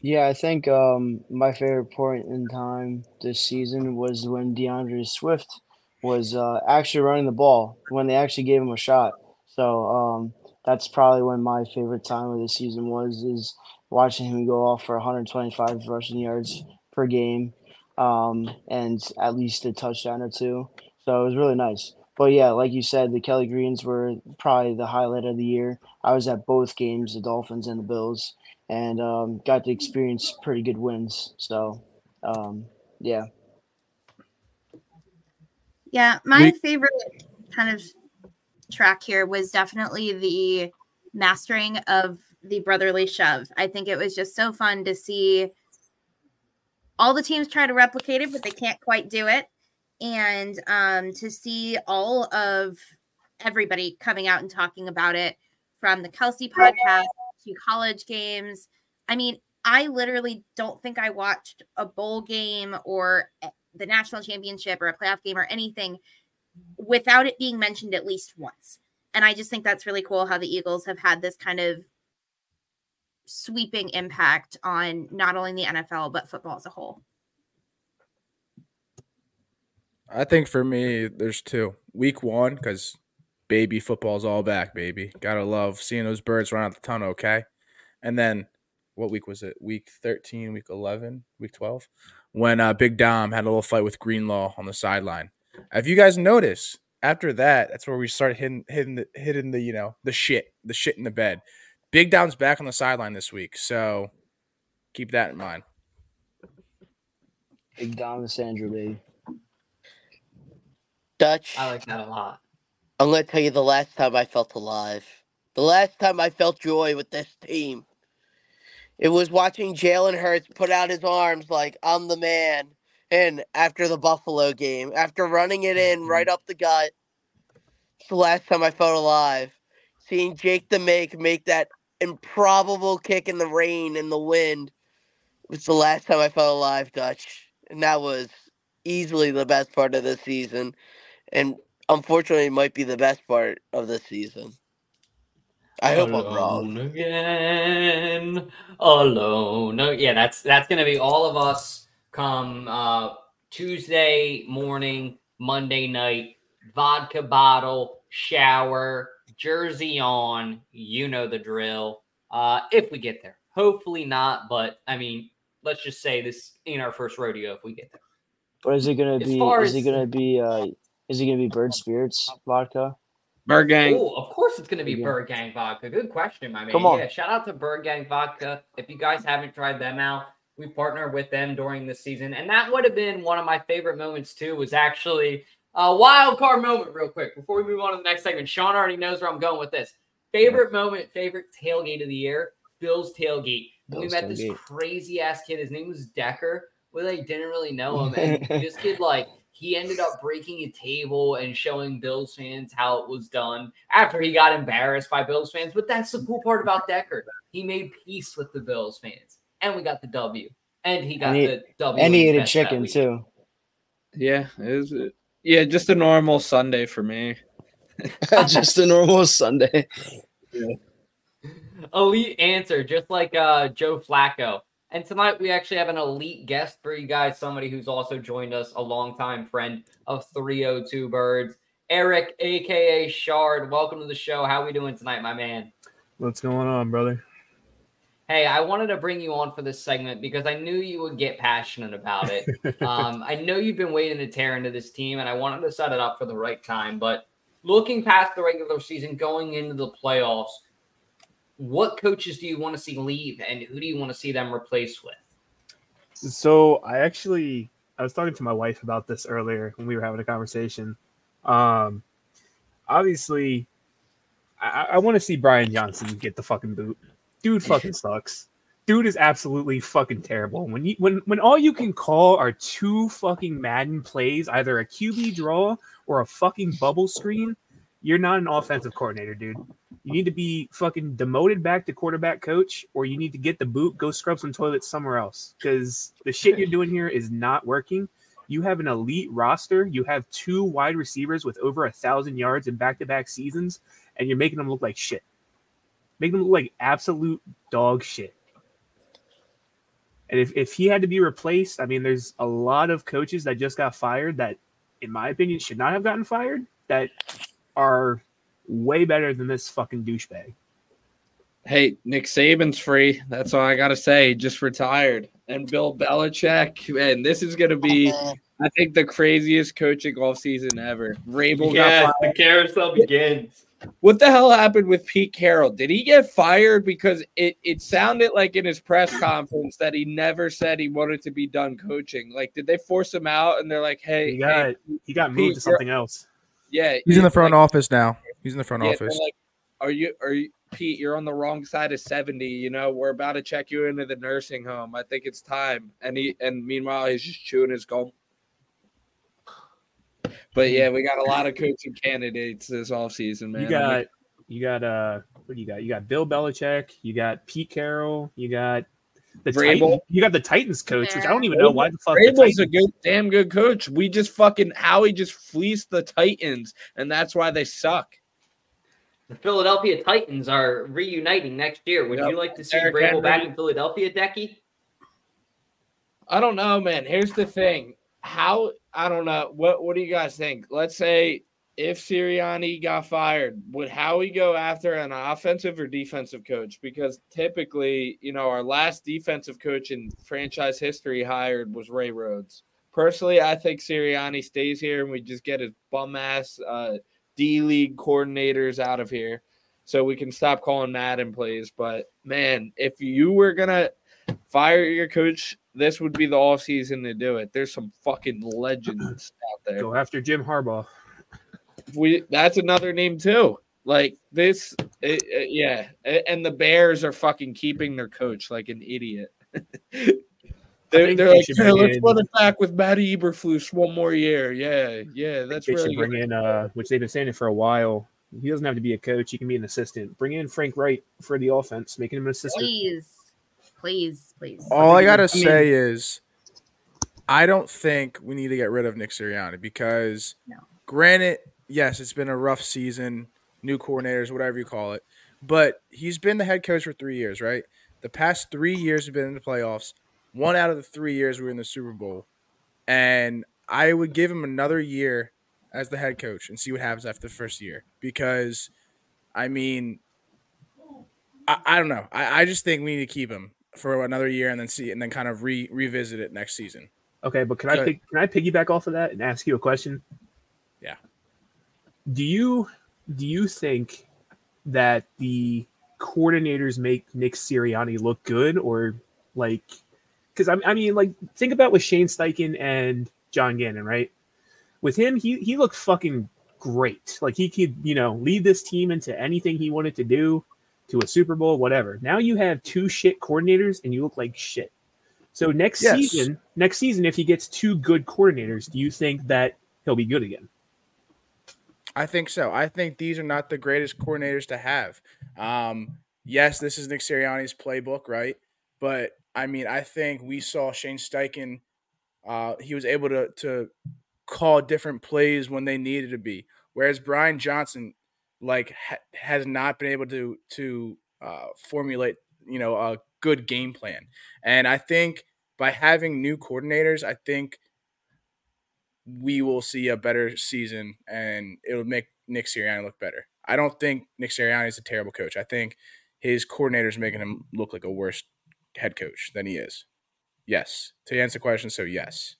[SPEAKER 4] Yeah, I think um, my favorite point in time this season was when DeAndre Swift was uh, actually running the ball when they actually gave him a shot. So um, that's probably when my favorite time of the season was is watching him go off for 125 rushing yards per game um, and at least a touchdown or two. So it was really nice. But yeah, like you said, the Kelly Greens were probably the highlight of the year. I was at both games, the Dolphins and the Bills, and um, got to experience pretty good wins. So um, yeah.
[SPEAKER 8] Yeah, my
[SPEAKER 3] We-
[SPEAKER 8] favorite kind of track here was definitely the mastering of the brotherly shove. I think it was just so fun to see all the teams try to replicate it, but they can't quite do it. And um, to see all of everybody coming out and talking about it from the Kelce podcast to college games. I mean, I literally don't think I watched a bowl game or the national championship or a playoff game or anything without it being mentioned at least once. And I just think that's really cool how the Eagles have had this kind of sweeping impact on not only the NFL but football as a whole.
[SPEAKER 3] I think for me, there's two. Week one, because baby football's all back, baby. Gotta love seeing those birds run out the tunnel, okay? And then what week was it? Week 13, week 11, week 12? When uh, Big Dom had a little fight with Greenlaw on the sideline. Have you guys noticed? After that, that's where we start hitting, hitting, the, hitting the, you know, the shit, the shit in the bed. Big Dom's back on the sideline this week, so keep that in mind.
[SPEAKER 4] Big Dom DiSandro, baby.
[SPEAKER 5] Dutch.
[SPEAKER 2] I like that a lot.
[SPEAKER 5] I'm going to tell you the last time I felt alive. The last time I felt joy with this team. It was watching Jalen Hurts put out his arms like, I'm the man. And after the Buffalo game, after running it in mm-hmm. right up the gut, it's the last time I felt alive. Seeing Jake the Make make that improbable kick in the rain and the wind was the last time I felt alive, Dutch. And that was easily the best part of the season. And unfortunately, it might be the best part of the season. I hope I'm wrong.
[SPEAKER 2] Alone again, alone. No, yeah, that's that's gonna be all of us come uh, Tuesday morning, Monday night, vodka bottle, shower, jersey on. You know the drill. Uh, if we get there, hopefully not, but I mean, let's just say this ain't our first rodeo. If we get there,
[SPEAKER 4] But is it gonna
[SPEAKER 2] As
[SPEAKER 4] be?
[SPEAKER 2] far
[SPEAKER 4] Is it gonna be? Uh, is it gonna be Bird Spirits vodka?
[SPEAKER 7] Bird Gang.
[SPEAKER 2] Oh, of course it's going to be
[SPEAKER 4] Yeah.
[SPEAKER 2] Bird Gang Vodka. Good question, my man.
[SPEAKER 4] Come on.
[SPEAKER 2] Yeah, shout out to Bird Gang Vodka. If you guys haven't tried them out, we partnered with them during the season, and that would have been one of my favorite moments too. Was actually a wild card moment, real quick, before we move on to the next segment. Sean already knows where I'm going with this. Favorite moment, favorite tailgate of the year, Bill's tailgate. we
[SPEAKER 4] Bill's
[SPEAKER 2] met this crazy ass kid. His name was Decker. We like didn't really know him, and this kid like he ended up breaking a table and showing Bills fans how it was done after he got embarrassed by Bills fans. But that's the cool part about Decker. He made peace with the Bills fans, and we got the W, and he got
[SPEAKER 4] And he-
[SPEAKER 2] the W.
[SPEAKER 4] And he ate a
[SPEAKER 2] his best that
[SPEAKER 4] chicken too.
[SPEAKER 7] Yeah, it was, yeah, just a normal Sunday for me.
[SPEAKER 4] Just a normal Sunday.
[SPEAKER 2] elite answer, just like uh, Joe Flacco. And tonight we actually have an elite guest for you guys, somebody who's also joined us, a longtime friend of 302 Birds, Eric, aka Shard. Welcome to the show. How are we doing tonight, my man?
[SPEAKER 9] What's going on, brother?
[SPEAKER 2] Hey, I wanted to bring you on for this segment because I knew you would get passionate about it. um, I know you've been waiting to tear into this team, and I wanted to set it up for the right time. But looking past the regular season, going into the playoffs, what coaches do you want to see leave, and who do you want to see them replaced with?
[SPEAKER 9] so I actually I was talking to my wife about this earlier when we were having a conversation. Um, obviously, I, I want to see Brian Johnson get the fucking boot. Dude, fucking sucks. Dude is absolutely fucking terrible. When you when when all you can call are two fucking Madden plays, either a QB draw or a fucking bubble screen, you're not an offensive coordinator, dude. You need to be fucking demoted back to quarterback coach, or you need to get the boot, go scrub some toilets somewhere else. Because the shit you're doing here is not working. You have an elite roster. You have two wide receivers with over a thousand yards in back-to-back seasons, and you're making them look like shit. Making them look like absolute dog shit. And if, if he had to be replaced, I mean, there's a lot of coaches that just got fired that, in my opinion, should not have gotten fired that are way better than this fucking douchebag.
[SPEAKER 7] Hey, Nick Saban's free. That's all I gotta say. Just retired. And Bill Belichick, man, this is gonna be, I think, the craziest coaching offseason ever. Vrabel got fired.
[SPEAKER 2] the carousel begins.
[SPEAKER 7] What the hell happened with Pete Carroll? Did he get fired because it, it sounded like in his press conference that he never said he wanted to be done coaching? Like, did they force him out and they're like, hey,
[SPEAKER 9] He got
[SPEAKER 7] hey,
[SPEAKER 9] he got
[SPEAKER 7] Pete,
[SPEAKER 9] moved to
[SPEAKER 7] you're-
[SPEAKER 9] something else.
[SPEAKER 7] Yeah,
[SPEAKER 3] He's in the front
[SPEAKER 7] like-
[SPEAKER 3] office now. He's in the front
[SPEAKER 7] yeah,
[SPEAKER 3] office.
[SPEAKER 7] like, are you are you Pete, you're on the wrong side of 70. You know, we're about to check you into the nursing home. I think it's time. And he and meanwhile he's just chewing his gum. But yeah, we got a lot of coaching candidates this offseason, man.
[SPEAKER 9] You got you got uh what do you got? You got Bill Belichick, you got Pete Carroll, you got the
[SPEAKER 7] Vrabel.
[SPEAKER 9] Titan, you got the Titans coach, which I don't even know why the fuck. The
[SPEAKER 7] Vrabel's a good, damn good coach. We just fucking Howie just fleeced the Titans, and that's why they suck.
[SPEAKER 2] The Philadelphia Titans are reuniting next year. Would
[SPEAKER 7] Yep.
[SPEAKER 2] you like to see
[SPEAKER 7] Derrick
[SPEAKER 2] Vrabel back in Philadelphia, Decky?
[SPEAKER 7] I don't know, man. Here's the thing. How I don't know. What what do you guys think? Let's say if Sirianni got fired, would Howie go after an offensive or defensive coach? Because typically, you know, our last defensive coach in franchise history hired was Ray Rhodes. Personally, I think Sirianni stays here and we just get his bum ass uh, D League coordinators out of here, so we can stop calling Madden plays. But man, if you were gonna fire your coach, this would be the off season to do it. There's some fucking legends out there.
[SPEAKER 9] go after Jim Harbaugh.
[SPEAKER 7] We that's another name too. Like this, it, it- yeah. Eh, and the Bears are fucking keeping their coach like an idiot. they're they're
[SPEAKER 9] they
[SPEAKER 7] like,
[SPEAKER 9] should
[SPEAKER 7] yeah, let's
[SPEAKER 9] in-
[SPEAKER 7] run it back with Matty Eberflus one more year. Yeah, yeah, that's
[SPEAKER 9] they
[SPEAKER 7] really
[SPEAKER 9] should bring in, uh, which they've been saying it for a while. He doesn't have to be a coach; he can be an assistant. Bring in Frank Reich for the offense, making him an assistant.
[SPEAKER 8] Please, please, please.
[SPEAKER 3] All I
[SPEAKER 9] think
[SPEAKER 3] gotta
[SPEAKER 9] would- I mean-
[SPEAKER 3] say is, I don't think we need to get rid of Nick Sirianni because,
[SPEAKER 8] No.
[SPEAKER 3] granted, yes, it's been a rough season, new coordinators, whatever you call it, but he's been the head coach for three years, right? The past three years have been in the playoffs. One out of the three years we were in the Super Bowl, and I would give him another year as the head coach and see what happens after the first year because, I mean, I, I don't know. I, I just think we need to keep him for another year and then see and then kind of re revisit it next season.
[SPEAKER 9] Okay, but can I can I piggyback off of that and ask you a question?
[SPEAKER 3] Yeah.
[SPEAKER 9] Do you do you think that the coordinators make Nick Sirianni look good, or like? Because I, I mean, like, think about with Shane Steichen and John Gannon, right? With him, he he looked fucking great. Like he could, you know, lead this team into anything he wanted to do, to a Super Bowl, whatever. Now you have two shit coordinators, and you look like shit. So next
[SPEAKER 3] Yes.
[SPEAKER 9] season, next season, if he gets two good coordinators, do you think that he'll be good again?
[SPEAKER 3] I think so. I think these are not the greatest coordinators to have. Um, yes, this is Nick Sirianni's playbook, right? But I mean, I think we saw Shane Steichen. Uh, he was able to to call different plays when they needed to be, whereas Brian Johnson, like, ha- has not been able to to uh, formulate, you know, a good game plan. And I think by having new coordinators, I think we will see a better season and it'll make Nick Sirianni look better. I don't think Nick Sirianni is a terrible coach. I think his coordinator is making him look like a worse head coach than he is. Yes. To answer the question, so yes.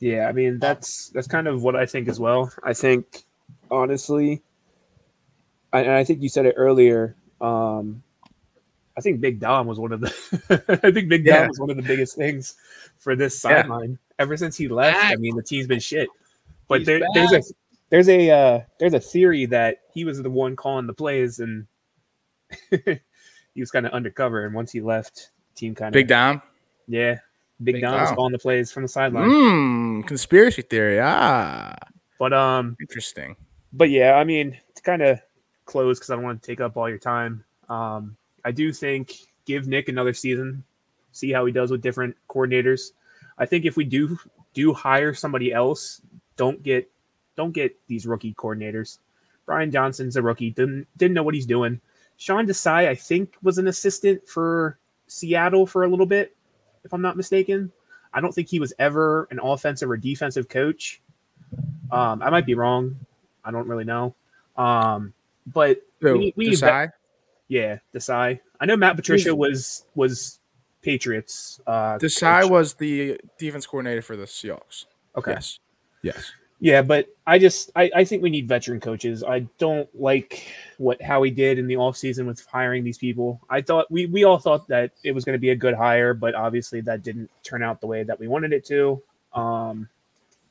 [SPEAKER 9] Yeah, I mean that's that's kind of what I think as well. I think honestly, I, and I think you said it earlier. Um, I think Big Dom was one of the. I think Big
[SPEAKER 3] Yeah.
[SPEAKER 9] Dom was one of the biggest things for this
[SPEAKER 3] Yeah.
[SPEAKER 9] sideline ever since he left. I mean, the team's been shit. But there, there's a there's a uh, there's a theory that he was the one calling the plays and he was kind of undercover. And once he left, team kind of
[SPEAKER 3] Big Dom.
[SPEAKER 9] yeah, Big,
[SPEAKER 7] Big
[SPEAKER 9] Dom was calling the plays from the sideline.
[SPEAKER 3] Mmm. Conspiracy theory. Ah.
[SPEAKER 9] But um,
[SPEAKER 3] Interesting.
[SPEAKER 9] but yeah, I mean, to kind of close because I don't want to take up all your time. Um, I do think give Nick another season, see how he does with different coordinators. I think if we do do hire somebody else, don't get don't get these rookie coordinators. Brian Johnson's a rookie, didn't didn't know what he's doing. Sean Desai, I think, was an assistant for Seattle for a little bit, if I'm not mistaken. I don't think he was ever an offensive or defensive coach. Um, I might be wrong. I don't really know. Um, but
[SPEAKER 3] So,
[SPEAKER 9] we we
[SPEAKER 3] Desai?
[SPEAKER 9] Yeah, Desai. I know Matt Patricia was was Patriots. Uh,
[SPEAKER 3] Desai
[SPEAKER 9] coach.
[SPEAKER 3] was the defense coordinator for the Seahawks.
[SPEAKER 9] okay.
[SPEAKER 3] Yes. Yes.
[SPEAKER 9] Yeah, but I just I, I think we need veteran coaches. I don't like what Howie did in the offseason with hiring these people. I thought we we all thought that it was going to be a good hire, but obviously that didn't turn out the way that we wanted it to. Um,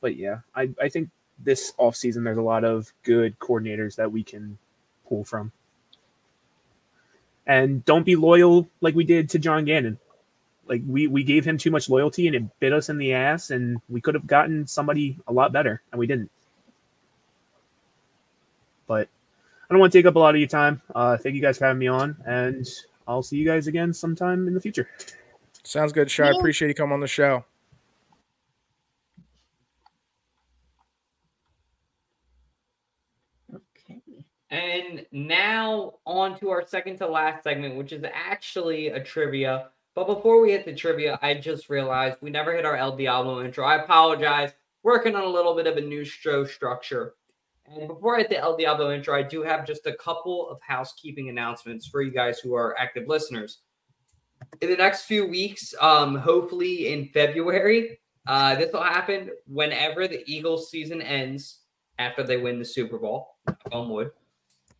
[SPEAKER 9] but yeah, I, I think this offseason there's a lot of good coordinators that we can pull from. And don't be loyal like we did to John Gannon. Like we we gave him too much loyalty and it bit us in the ass and we could have gotten somebody a lot better and we didn't. But I don't want to take up a lot of your time. Uh, thank you guys for having me on, and I'll see you guys again sometime in the future.
[SPEAKER 3] Sounds good, Shy. I appreciate you coming on the show.
[SPEAKER 2] And now on to our second to last segment, which is actually a trivia. But before we hit the trivia, I just realized we never hit our El Diablo intro. I apologize. Working on a little bit of a new show structure. And before I hit the El Diablo intro, I do have just a couple of housekeeping announcements for you guys who are active listeners. In the next few weeks, um, hopefully in February, uh, this will happen whenever the Eagles season ends after they win the Super Bowl. On wood.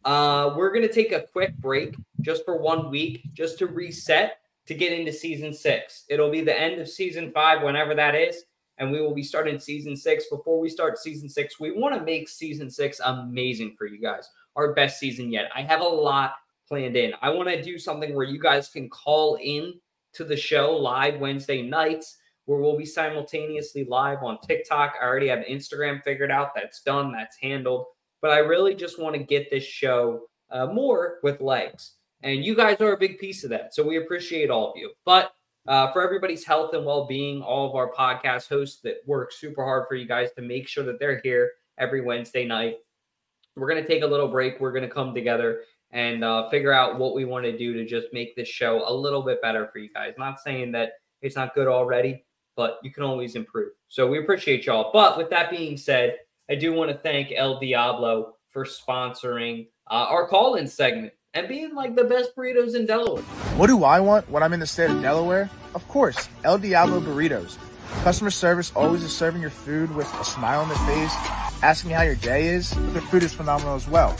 [SPEAKER 2] Uh, we're going to take a quick break just for one week, just to reset to get into season six. It'll be the end of season five, whenever that is, and we will be starting season six. Before we start season six, we want to make season six amazing for you guys, our best season yet. I have a lot planned in. I want to do something where you guys can call in to the show live Wednesday nights, where we'll be simultaneously live on TikTok. I already have Instagram figured out. That's done, that's handled. But I really just want to get this show uh, more with legs. And you guys are a big piece of that. So we appreciate all of you. But uh, for everybody's health and well being, all of our podcast hosts that work super hard for you guys to make sure that they're here every Wednesday night. We're going to take a little break. We're going to come together and uh, figure out what we want to do to just make this show a little bit better for you guys. Not saying that it's not good already, but you can always improve. So we appreciate y'all. But with that being said, I do want to thank El Diablo for sponsoring uh, our call in segment and being like the best burritos in Delaware.
[SPEAKER 3] What do I want when I'm in the state of Delaware? Of course, El Diablo Burritos. Customer service always is serving your food with a smile on their face, asking how your day is. Their food is phenomenal as well.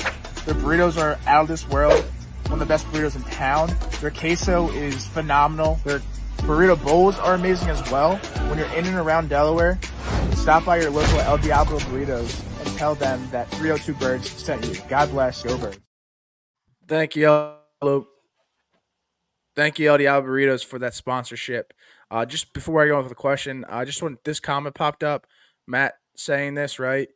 [SPEAKER 3] Their burritos are out of this world, one of the best burritos in town. Their queso is phenomenal. Their burrito bowls are amazing as well. When you're in and around Delaware, stop by your local El Diablo Burritos and tell them that 302 Birds sent you. God bless, go Birds. Thank you, El. Thank you, El Diablo Burritos, for that sponsorship. Uh, just before I go on with the question, I just want this comment popped up. Matt saying this right.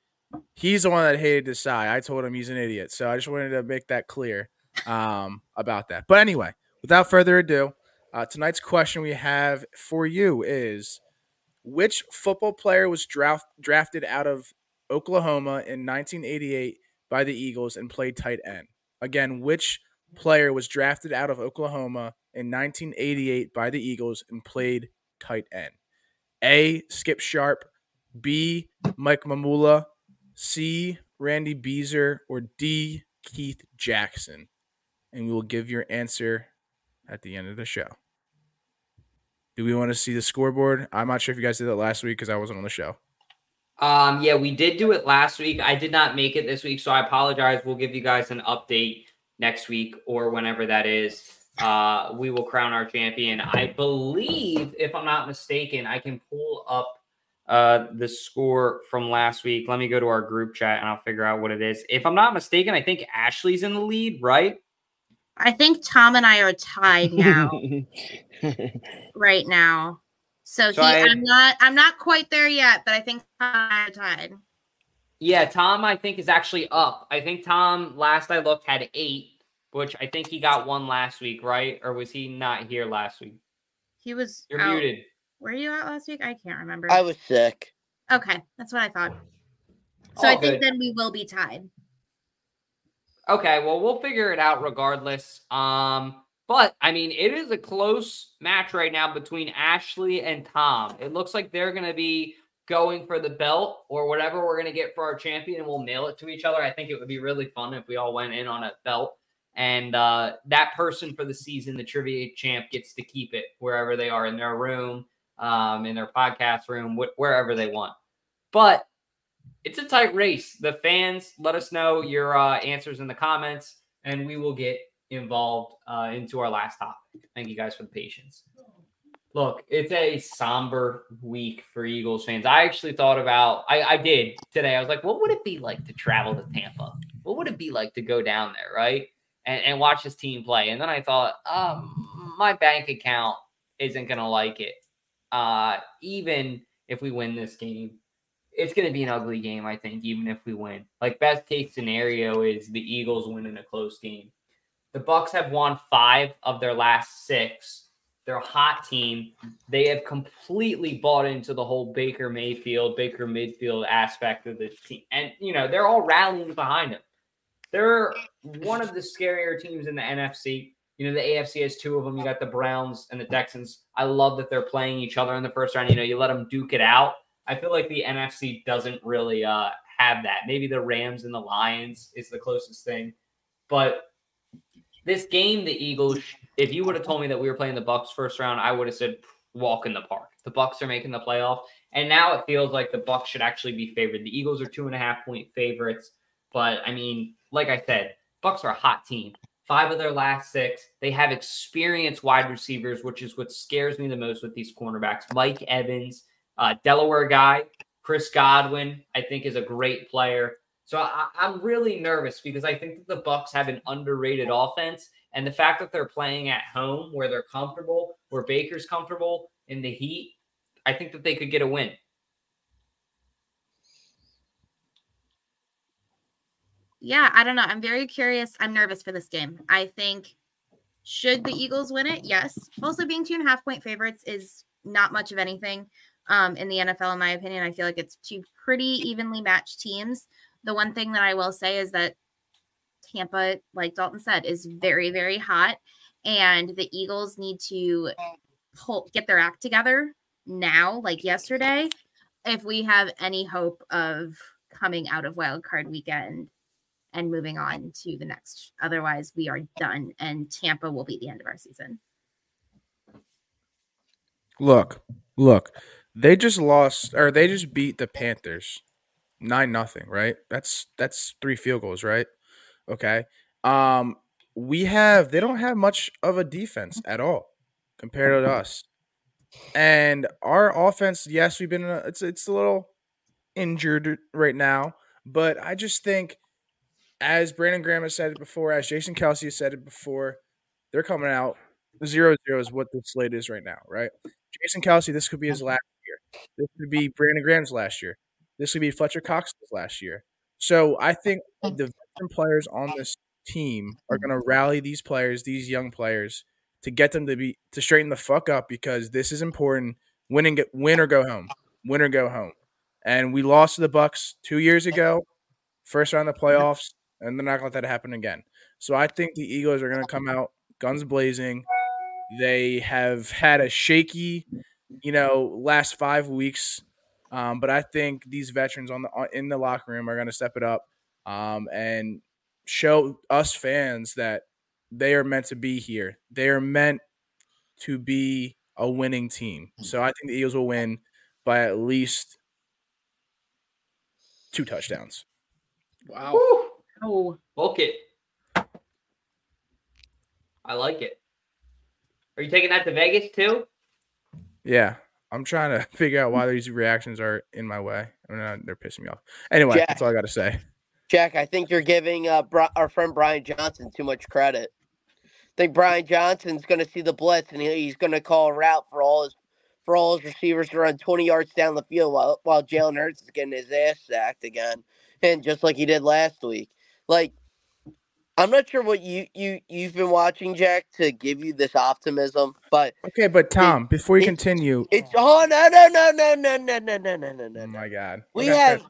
[SPEAKER 3] He's the one that hated Desai. I told him he's an idiot, so I just wanted to make that clear um, about that. But anyway, without further ado, uh, tonight's question we have for you is: Which football player was draft, drafted out of Oklahoma in 1988 by the Eagles and played tight end? Again, which player was drafted out of Oklahoma in 1988 by the Eagles and played tight end? A. Skip Sharp, B. Mike Mamula, C. Randy Beezer, or D. Keith Jackson? And we will give your answer at the end of the show. Do we want to see the scoreboard? I'm not sure if you guys did that last week because I wasn't on the show.
[SPEAKER 2] Um, yeah, we did do it last week. I did not make it this week, so I apologize. We'll give you guys an update next week or whenever that is. Uh, we will crown our champion. I believe, if I'm not mistaken, I can pull up uh the score from last week. Let me go to our group chat and I'll figure out what it is. If I'm not mistaken, I think Ashley's in the lead, right?
[SPEAKER 8] I think Tom and I are tied now, right now. So,
[SPEAKER 2] So
[SPEAKER 8] he,
[SPEAKER 2] I-
[SPEAKER 8] I'm not, I'm not quite there yet, but I think Tom and I are tied.
[SPEAKER 2] Yeah, Tom, I think is actually up. I think Tom, last I looked, had eight, which I think he got one last week, right? Or was he not here last week?
[SPEAKER 8] He was.
[SPEAKER 2] You're
[SPEAKER 8] out-
[SPEAKER 2] muted.
[SPEAKER 8] Were you out last week? I can't remember.
[SPEAKER 5] I was sick.
[SPEAKER 8] okay, that's what I thought. So
[SPEAKER 2] All
[SPEAKER 8] I think then we will be tied.
[SPEAKER 2] Okay, well, we'll figure it out regardless. Um, but I mean, it is a close match right now between Ashley and Tom. It looks like they're going to be going for the belt or whatever we're going to get for our champion, and we'll mail it to each other. I think it would be really fun if we all went in on a belt, and uh, that person for the season, the trivia champ, gets to keep it wherever they are in their room, um, in their podcast room, wh- wherever they want. But it's a tight race. The fans, let us know your uh, answers in the comments, and we will get involved uh, into our last topic. Thank you guys for the patience. Look, it's a somber week for Eagles fans. I actually thought about, I, I did today. I was like, what would it be like to travel to Tampa? What would it be like to go down there, right? And, and watch this team play. And then I thought, um, my bank account isn't going to like it. Uh, even if we win this game, it's going to be an ugly game, I think, even if we win. Like best case scenario is the Eagles win in a close game. The Bucs have won five of their last six. They're a hot team. They have completely bought into the whole Baker Mayfield, Baker midfield aspect of this team, and you know they're all rallying behind him. They're one of the scarier teams in the NFC. You know, the AFC has two of them. You got the Browns and the Texans. I love that they're playing each other in the first round. You know, you let them duke it out. I feel like the NFC doesn't really uh, have that. Maybe the Rams and the Lions is the closest thing, but this game, the Eagles. If you would have told me that we were playing the Bucs first round, I would have said walk in the park. The Bucs are making the playoff, and now it feels like the Bucs should actually be favored. The Eagles are two and a half point favorites, but I mean, like I said, Bucs are a hot team. Five of their last six. They have experienced wide receivers, which is what scares me the most with these cornerbacks. Mike Evans, uh, Delaware guy, Chris Godwin, I think is a great player. So I, I'm really nervous because I think that the Bucs have an underrated offense, and the fact that they're playing at home where they're comfortable, where Baker's comfortable in the heat, I think that they could get a win.
[SPEAKER 8] Yeah, I don't know. I'm very curious. I'm nervous for this game. I think should the Eagles win it? Yes. Also, being two and a half point favorites is not much of anything um, in the NFL, in my opinion. I feel like it's two pretty evenly matched teams. The one thing that I will say is that Tampa, like Dalton said, is very, very hot, and the Eagles need to pull, get their act together now, like yesterday, if we have any hope of coming out of wild card weekend and moving on to the next. Otherwise, we are done, and Tampa will be the end of our season.
[SPEAKER 3] Look, look, they just lost or they just beat the Panthers nine nothing, right? That's that's three field goals, right? Okay. Um, we have they don't have much of a defense at all compared to us, and our offense. Yes, we've been it's it's a little injured right now, but I just think, as Brandon Graham has said it before, as Jason Kelce has said it before, they're coming out zero zero is what the slate is right now, right? Jason Kelce, this could be his last. This could be Brandon Graham's last year. This would be Fletcher Cox's last year. So I think hmm. the veteran players on this team are hmm. going to rally these players, these young players, to get them to be to straighten the fuck up because this is important. Win and get win or go home. Win or go home. And we lost to the Bucs two years ago, first round of the playoffs, and they're not going to let that happen again. So I think the Eagles are going to come out guns blazing. They have had a shaky, you know, last five weeks um, but I think these veterans on the in the locker room are going to step it up um, and show us fans that they are meant to be here. They are meant to be a winning team. So I think the Eagles will win by at least two touchdowns.
[SPEAKER 2] Wow.
[SPEAKER 8] Oh,
[SPEAKER 2] book it. I like it. Are you taking that to Vegas too?
[SPEAKER 3] Yeah. I'm trying to figure out why these reactions are in my way. I mean, they're pissing me off. Anyway,
[SPEAKER 5] Jack,
[SPEAKER 3] that's all I got to say.
[SPEAKER 5] Jack, I think you're giving uh, Bri- our friend Brian Johnson too much credit. I think Brian Johnson's going to see the blitz and he's going to call a route for all his for all his receivers to run 20 yards down the field while while Jalen Hurts is getting his ass sacked again, and just like he did last week. Like I'm not sure what you you you've been watching, Jack, to give you this optimism, but
[SPEAKER 3] okay. But Tom,
[SPEAKER 5] it,
[SPEAKER 3] before you
[SPEAKER 5] it,
[SPEAKER 3] continue,
[SPEAKER 5] it's oh no no no no no no no no no no no.
[SPEAKER 3] Oh my god,
[SPEAKER 5] we have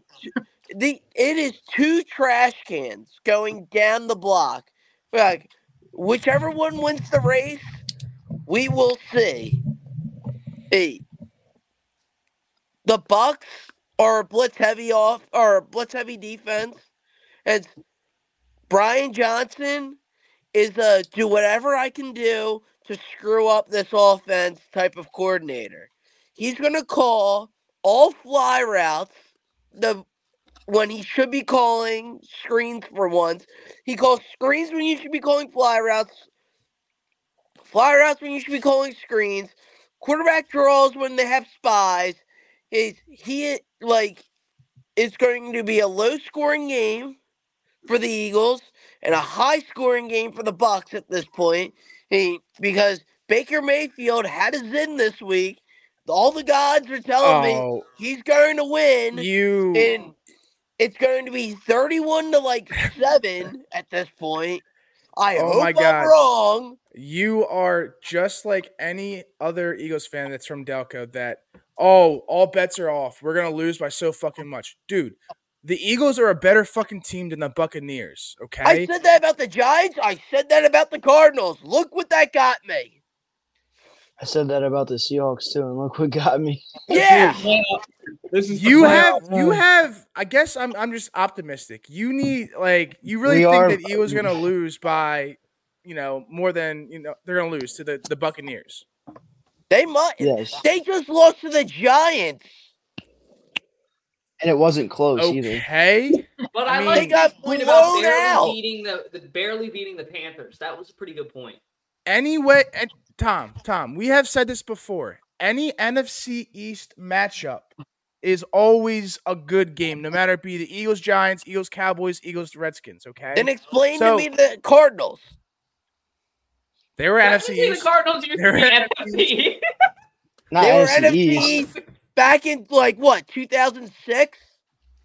[SPEAKER 5] the it is two trash cans going down the block. Like whichever one wins the race, we will see. Hey, the Bucs are blitz heavy off or blitz heavy defense. It's Brian Johnson is a do whatever I can do to screw up this offense type of coordinator. He's going to call all fly routes the when he should be calling screens for once. He calls screens when you should be calling fly routes. Fly routes when you should be calling screens. Quarterback draws when they have spies. Is he like it's going to be a low scoring game for the Eagles and a high scoring game for the Bucs at this point. because Baker Mayfield had his in this week. All the gods are telling me
[SPEAKER 3] Oh,
[SPEAKER 5] he's going to win,
[SPEAKER 3] you.
[SPEAKER 5] and it's going to be thirty-one to like seven at this point. I
[SPEAKER 3] Oh
[SPEAKER 5] hope
[SPEAKER 3] my
[SPEAKER 5] I'm
[SPEAKER 3] God.
[SPEAKER 5] wrong.
[SPEAKER 3] You are just like any other Eagles fan that's from Delco that, oh, all bets are off. We're going to lose by so fucking much. Dude, the Eagles are a better fucking team than the Buccaneers, Okay.
[SPEAKER 5] I said that about the Giants. I said that about the Cardinals. Look what that got me.
[SPEAKER 4] I said that about the Seahawks too, and look what got me.
[SPEAKER 5] Yeah.
[SPEAKER 7] This is the
[SPEAKER 3] You
[SPEAKER 7] playoff.
[SPEAKER 3] have, you have. I guess I'm, I'm just optimistic. You need, like, you really
[SPEAKER 4] We
[SPEAKER 3] think
[SPEAKER 4] are-
[SPEAKER 3] that Eagles are gonna lose by, you know, more than you know they're gonna lose to the the Buccaneers.
[SPEAKER 5] They might.
[SPEAKER 4] Yes,
[SPEAKER 5] They just lost to the Giants.
[SPEAKER 4] And it wasn't close either.
[SPEAKER 3] Okay,
[SPEAKER 2] But
[SPEAKER 3] I
[SPEAKER 2] I,
[SPEAKER 3] mean-
[SPEAKER 2] like that point about
[SPEAKER 5] blown
[SPEAKER 2] barely
[SPEAKER 5] out.
[SPEAKER 2] beating the, the barely beating the Panthers. That was a pretty good point.
[SPEAKER 3] anyway, and Tom, Tom, we have said this before. Any NFC East matchup is always a good game, no matter it be the Eagles, Giants, Eagles, Cowboys, Eagles, Redskins. Okay,
[SPEAKER 5] Then explain
[SPEAKER 3] So-
[SPEAKER 5] to me the Cardinals.
[SPEAKER 3] they were NFC
[SPEAKER 2] Technically,
[SPEAKER 3] East.
[SPEAKER 2] The Cardinals used to
[SPEAKER 3] They're
[SPEAKER 2] be
[SPEAKER 3] NFC.
[SPEAKER 2] NFC.
[SPEAKER 4] Not
[SPEAKER 5] they were
[SPEAKER 4] NFC
[SPEAKER 5] NFC
[SPEAKER 4] East.
[SPEAKER 5] East back in like what 2006.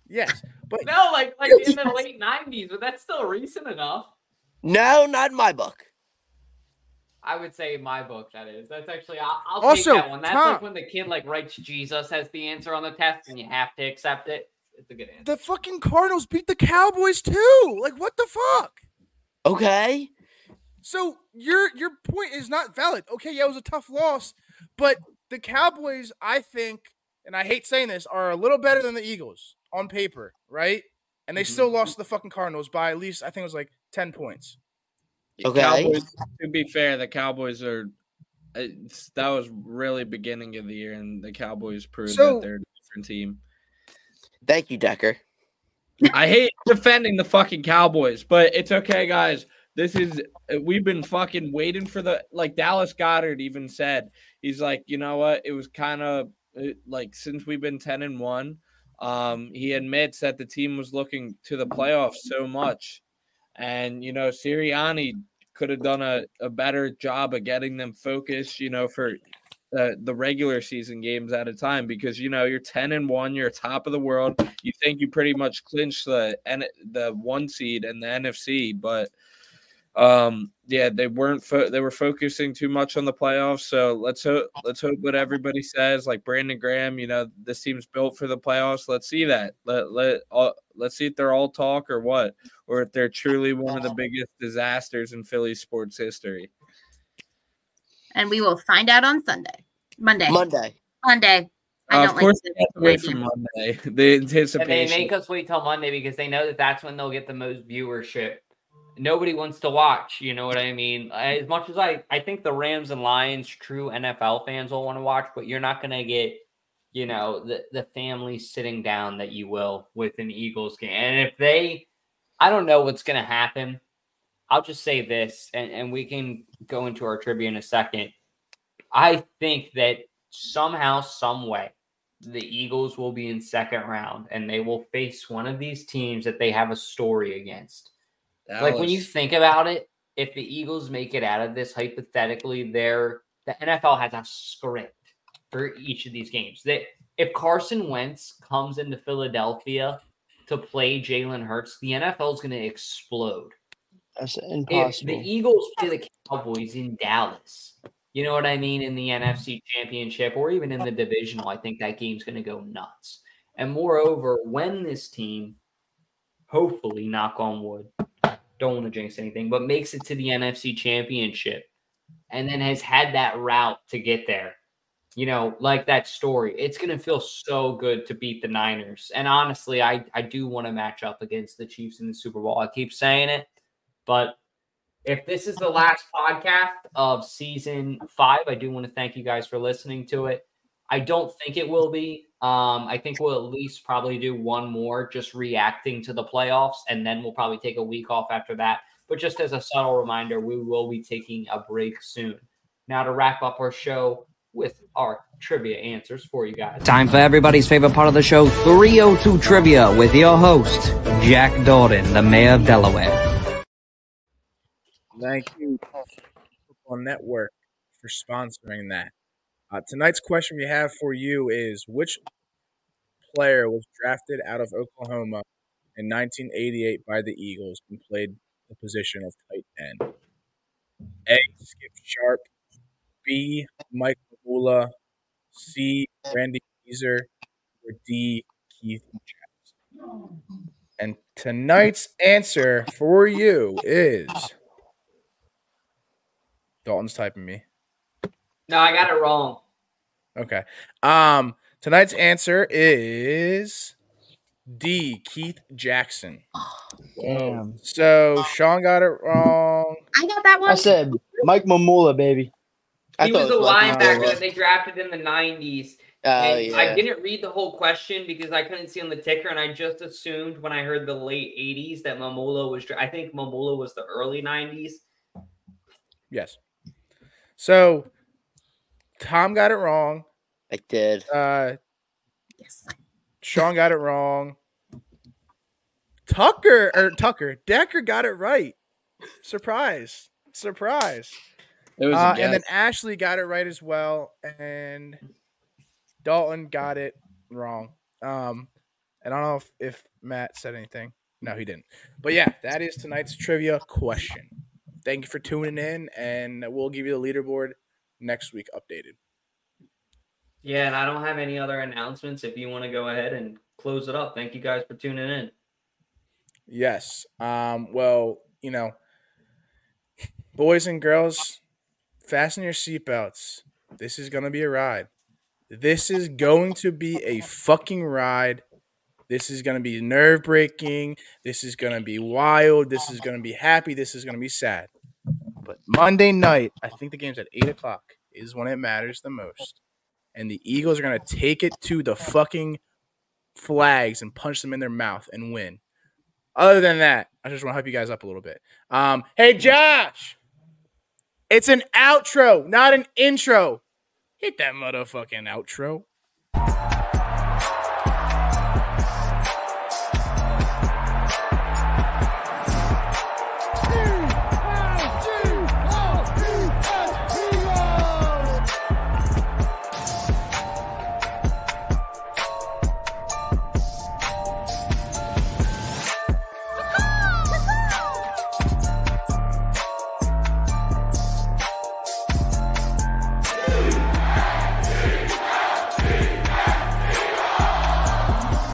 [SPEAKER 3] Yes, but
[SPEAKER 2] no, like like in the late '90s, but that's still recent enough.
[SPEAKER 5] No, not in my book.
[SPEAKER 2] I would say my book that is. That's actually I'll, I'll
[SPEAKER 3] Also,
[SPEAKER 2] take that one. That's
[SPEAKER 3] Tom-
[SPEAKER 2] like when the kid like writes Jesus as the answer on the test, and you have to accept it. It's a good answer.
[SPEAKER 3] the fucking Cardinals beat the Cowboys too. Like, what the fuck?
[SPEAKER 5] Okay.
[SPEAKER 3] So your your point is not valid. Okay, yeah, it was a tough loss, but the Cowboys, I think, and I hate saying this, are a little better than the Eagles on paper, right? And they still mm-hmm. lost to the fucking Cardinals by at least I think it was like ten points.
[SPEAKER 5] Okay.
[SPEAKER 7] Cowboys, to be fair, the Cowboys are. It's, that was really beginning of the year, and the Cowboys proved
[SPEAKER 3] So-
[SPEAKER 7] that they're a different team.
[SPEAKER 5] Thank you, Decker.
[SPEAKER 7] I hate defending the fucking Cowboys, but it's okay, guys. This is we've been fucking waiting for the like Dallas Goedert even said he's like you know what it was kind of like since we've been ten and one, um he admits that the team was looking to the playoffs so much, and you know Sirianni could have done a, a better job of getting them focused, you know, for uh, the regular season games at a time because you know you're 10 and 1 you're top of the world. You think you pretty much clinched the and the one seed and the NFC but um yeah they weren't fo- they were focusing too much on the playoffs so let's hope let's hope what everybody says like Brandon Graham you know this team's built for the playoffs let's see that let let all, let's see if they're all talk or what or if they're truly one of the biggest disasters in Philly sports history
[SPEAKER 8] And we will find out on Sunday. Monday.
[SPEAKER 5] Monday.
[SPEAKER 8] Monday. I
[SPEAKER 7] Uh,
[SPEAKER 8] don't
[SPEAKER 7] of course
[SPEAKER 8] like
[SPEAKER 7] they have to wait
[SPEAKER 8] the
[SPEAKER 7] for Monday the
[SPEAKER 2] And they make us wait till Monday because they know that that's when they'll get the most viewership. Nobody wants to watch. You know what I mean? As much as I, I think the Rams and Lions, true NFL fans will want to watch, but you're not going to get, you know, the the family sitting down that you will with an Eagles game. And if they, I don't know what's going to happen. I'll just say this, and, and we can go into our trivia in a second. I think that somehow, some way, the Eagles will be in second round and they will face one of these teams that they have a story against. Like when you think about it, if the Eagles make it out of this hypothetically, they're the NFL has a script for each of these games. That if Carson Wentz comes into Philadelphia to play Jalen Hurts, the NFL is going to explode.
[SPEAKER 4] That's impossible.
[SPEAKER 2] If the Eagles play the Cowboys in Dallas, you know what I mean, in the NFC Championship or even in the divisional, I think that game's going to go nuts. And moreover, when this team, hopefully, knock on wood, don't want to jinx anything, but makes it to the NFC Championship and then has had that route to get there, you know, like that story, it's going to feel so good to beat the Niners. And honestly, I, I do want to match up against the Chiefs in the Super Bowl. I keep saying it, but if this is the last podcast of season five, I do want to thank you guys for listening to it. I don't think it will be. Um, I think we'll at least probably do one more just reacting to the playoffs, and then we'll probably take a week off after that. But just as a subtle reminder, we will be taking a break soon. Now, to wrap up our show with our trivia answers for you guys.
[SPEAKER 1] Time for everybody's favorite part of the show 302 Trivia with your host, Jack Dalton, the mayor of Delaware.
[SPEAKER 3] Thank you, Football Network, for sponsoring that. Uh, tonight's question we have for you is which player was drafted out of Oklahoma in 1988 by the Eagles and played the position of tight end? A. Skip Sharp. B. Mike Mamula. C. Randy Keezer. Or D. Keith Jackson. And tonight's answer for you is Dalton's typing me.
[SPEAKER 2] No, I got it wrong.
[SPEAKER 3] Okay. Um tonight's answer is D. Keith Jackson.
[SPEAKER 4] Damn.
[SPEAKER 3] So Sean got it wrong.
[SPEAKER 8] I got that one.
[SPEAKER 4] I said Mike Mamula, baby.
[SPEAKER 5] I
[SPEAKER 2] He was
[SPEAKER 5] it
[SPEAKER 2] a
[SPEAKER 5] was
[SPEAKER 2] linebacker
[SPEAKER 5] Mamula.
[SPEAKER 2] that they drafted in the 90s.
[SPEAKER 5] Oh
[SPEAKER 2] and
[SPEAKER 5] yeah.
[SPEAKER 2] I didn't read the whole question because I couldn't see on the ticker, and I just assumed when I heard the late 80s that Mamula was. dra- I think Mamula was the early 90s.
[SPEAKER 3] Yes. So Tom got it wrong.
[SPEAKER 5] I did.
[SPEAKER 3] Uh
[SPEAKER 8] Yes.
[SPEAKER 3] Sean got it wrong. Tucker or Tucker Decker got it right. Surprise. Surprise.
[SPEAKER 7] It was
[SPEAKER 3] Uh, and then. Ashley got it right as well, and Dalton got it wrong. Um, and I don't know if, if Matt said anything. No, he didn't. But yeah, that is tonight's trivia question. Thank you for tuning in, and we'll give you the leaderboard next week updated.
[SPEAKER 2] Yeah, and I don't have any other announcements. If you want to go ahead and close it up, thank you guys for tuning in.
[SPEAKER 3] Yes. Um, well, you know, boys and girls, fasten your seatbelts. This is going to be a ride. This is going to be a fucking ride. This is going to be nerve breaking. This is going to be wild. This is going to be happy. This is going to be sad. But Monday night, I think the game's at 8 o'clock, is when it matters the most. And the Eagles are to take it to the fucking flags and punch them in their mouth and win. Other than that, I just want to hype you guys up a little bit. Um, hey Josh, it's an outro, not an intro. Hit that motherfucking outro.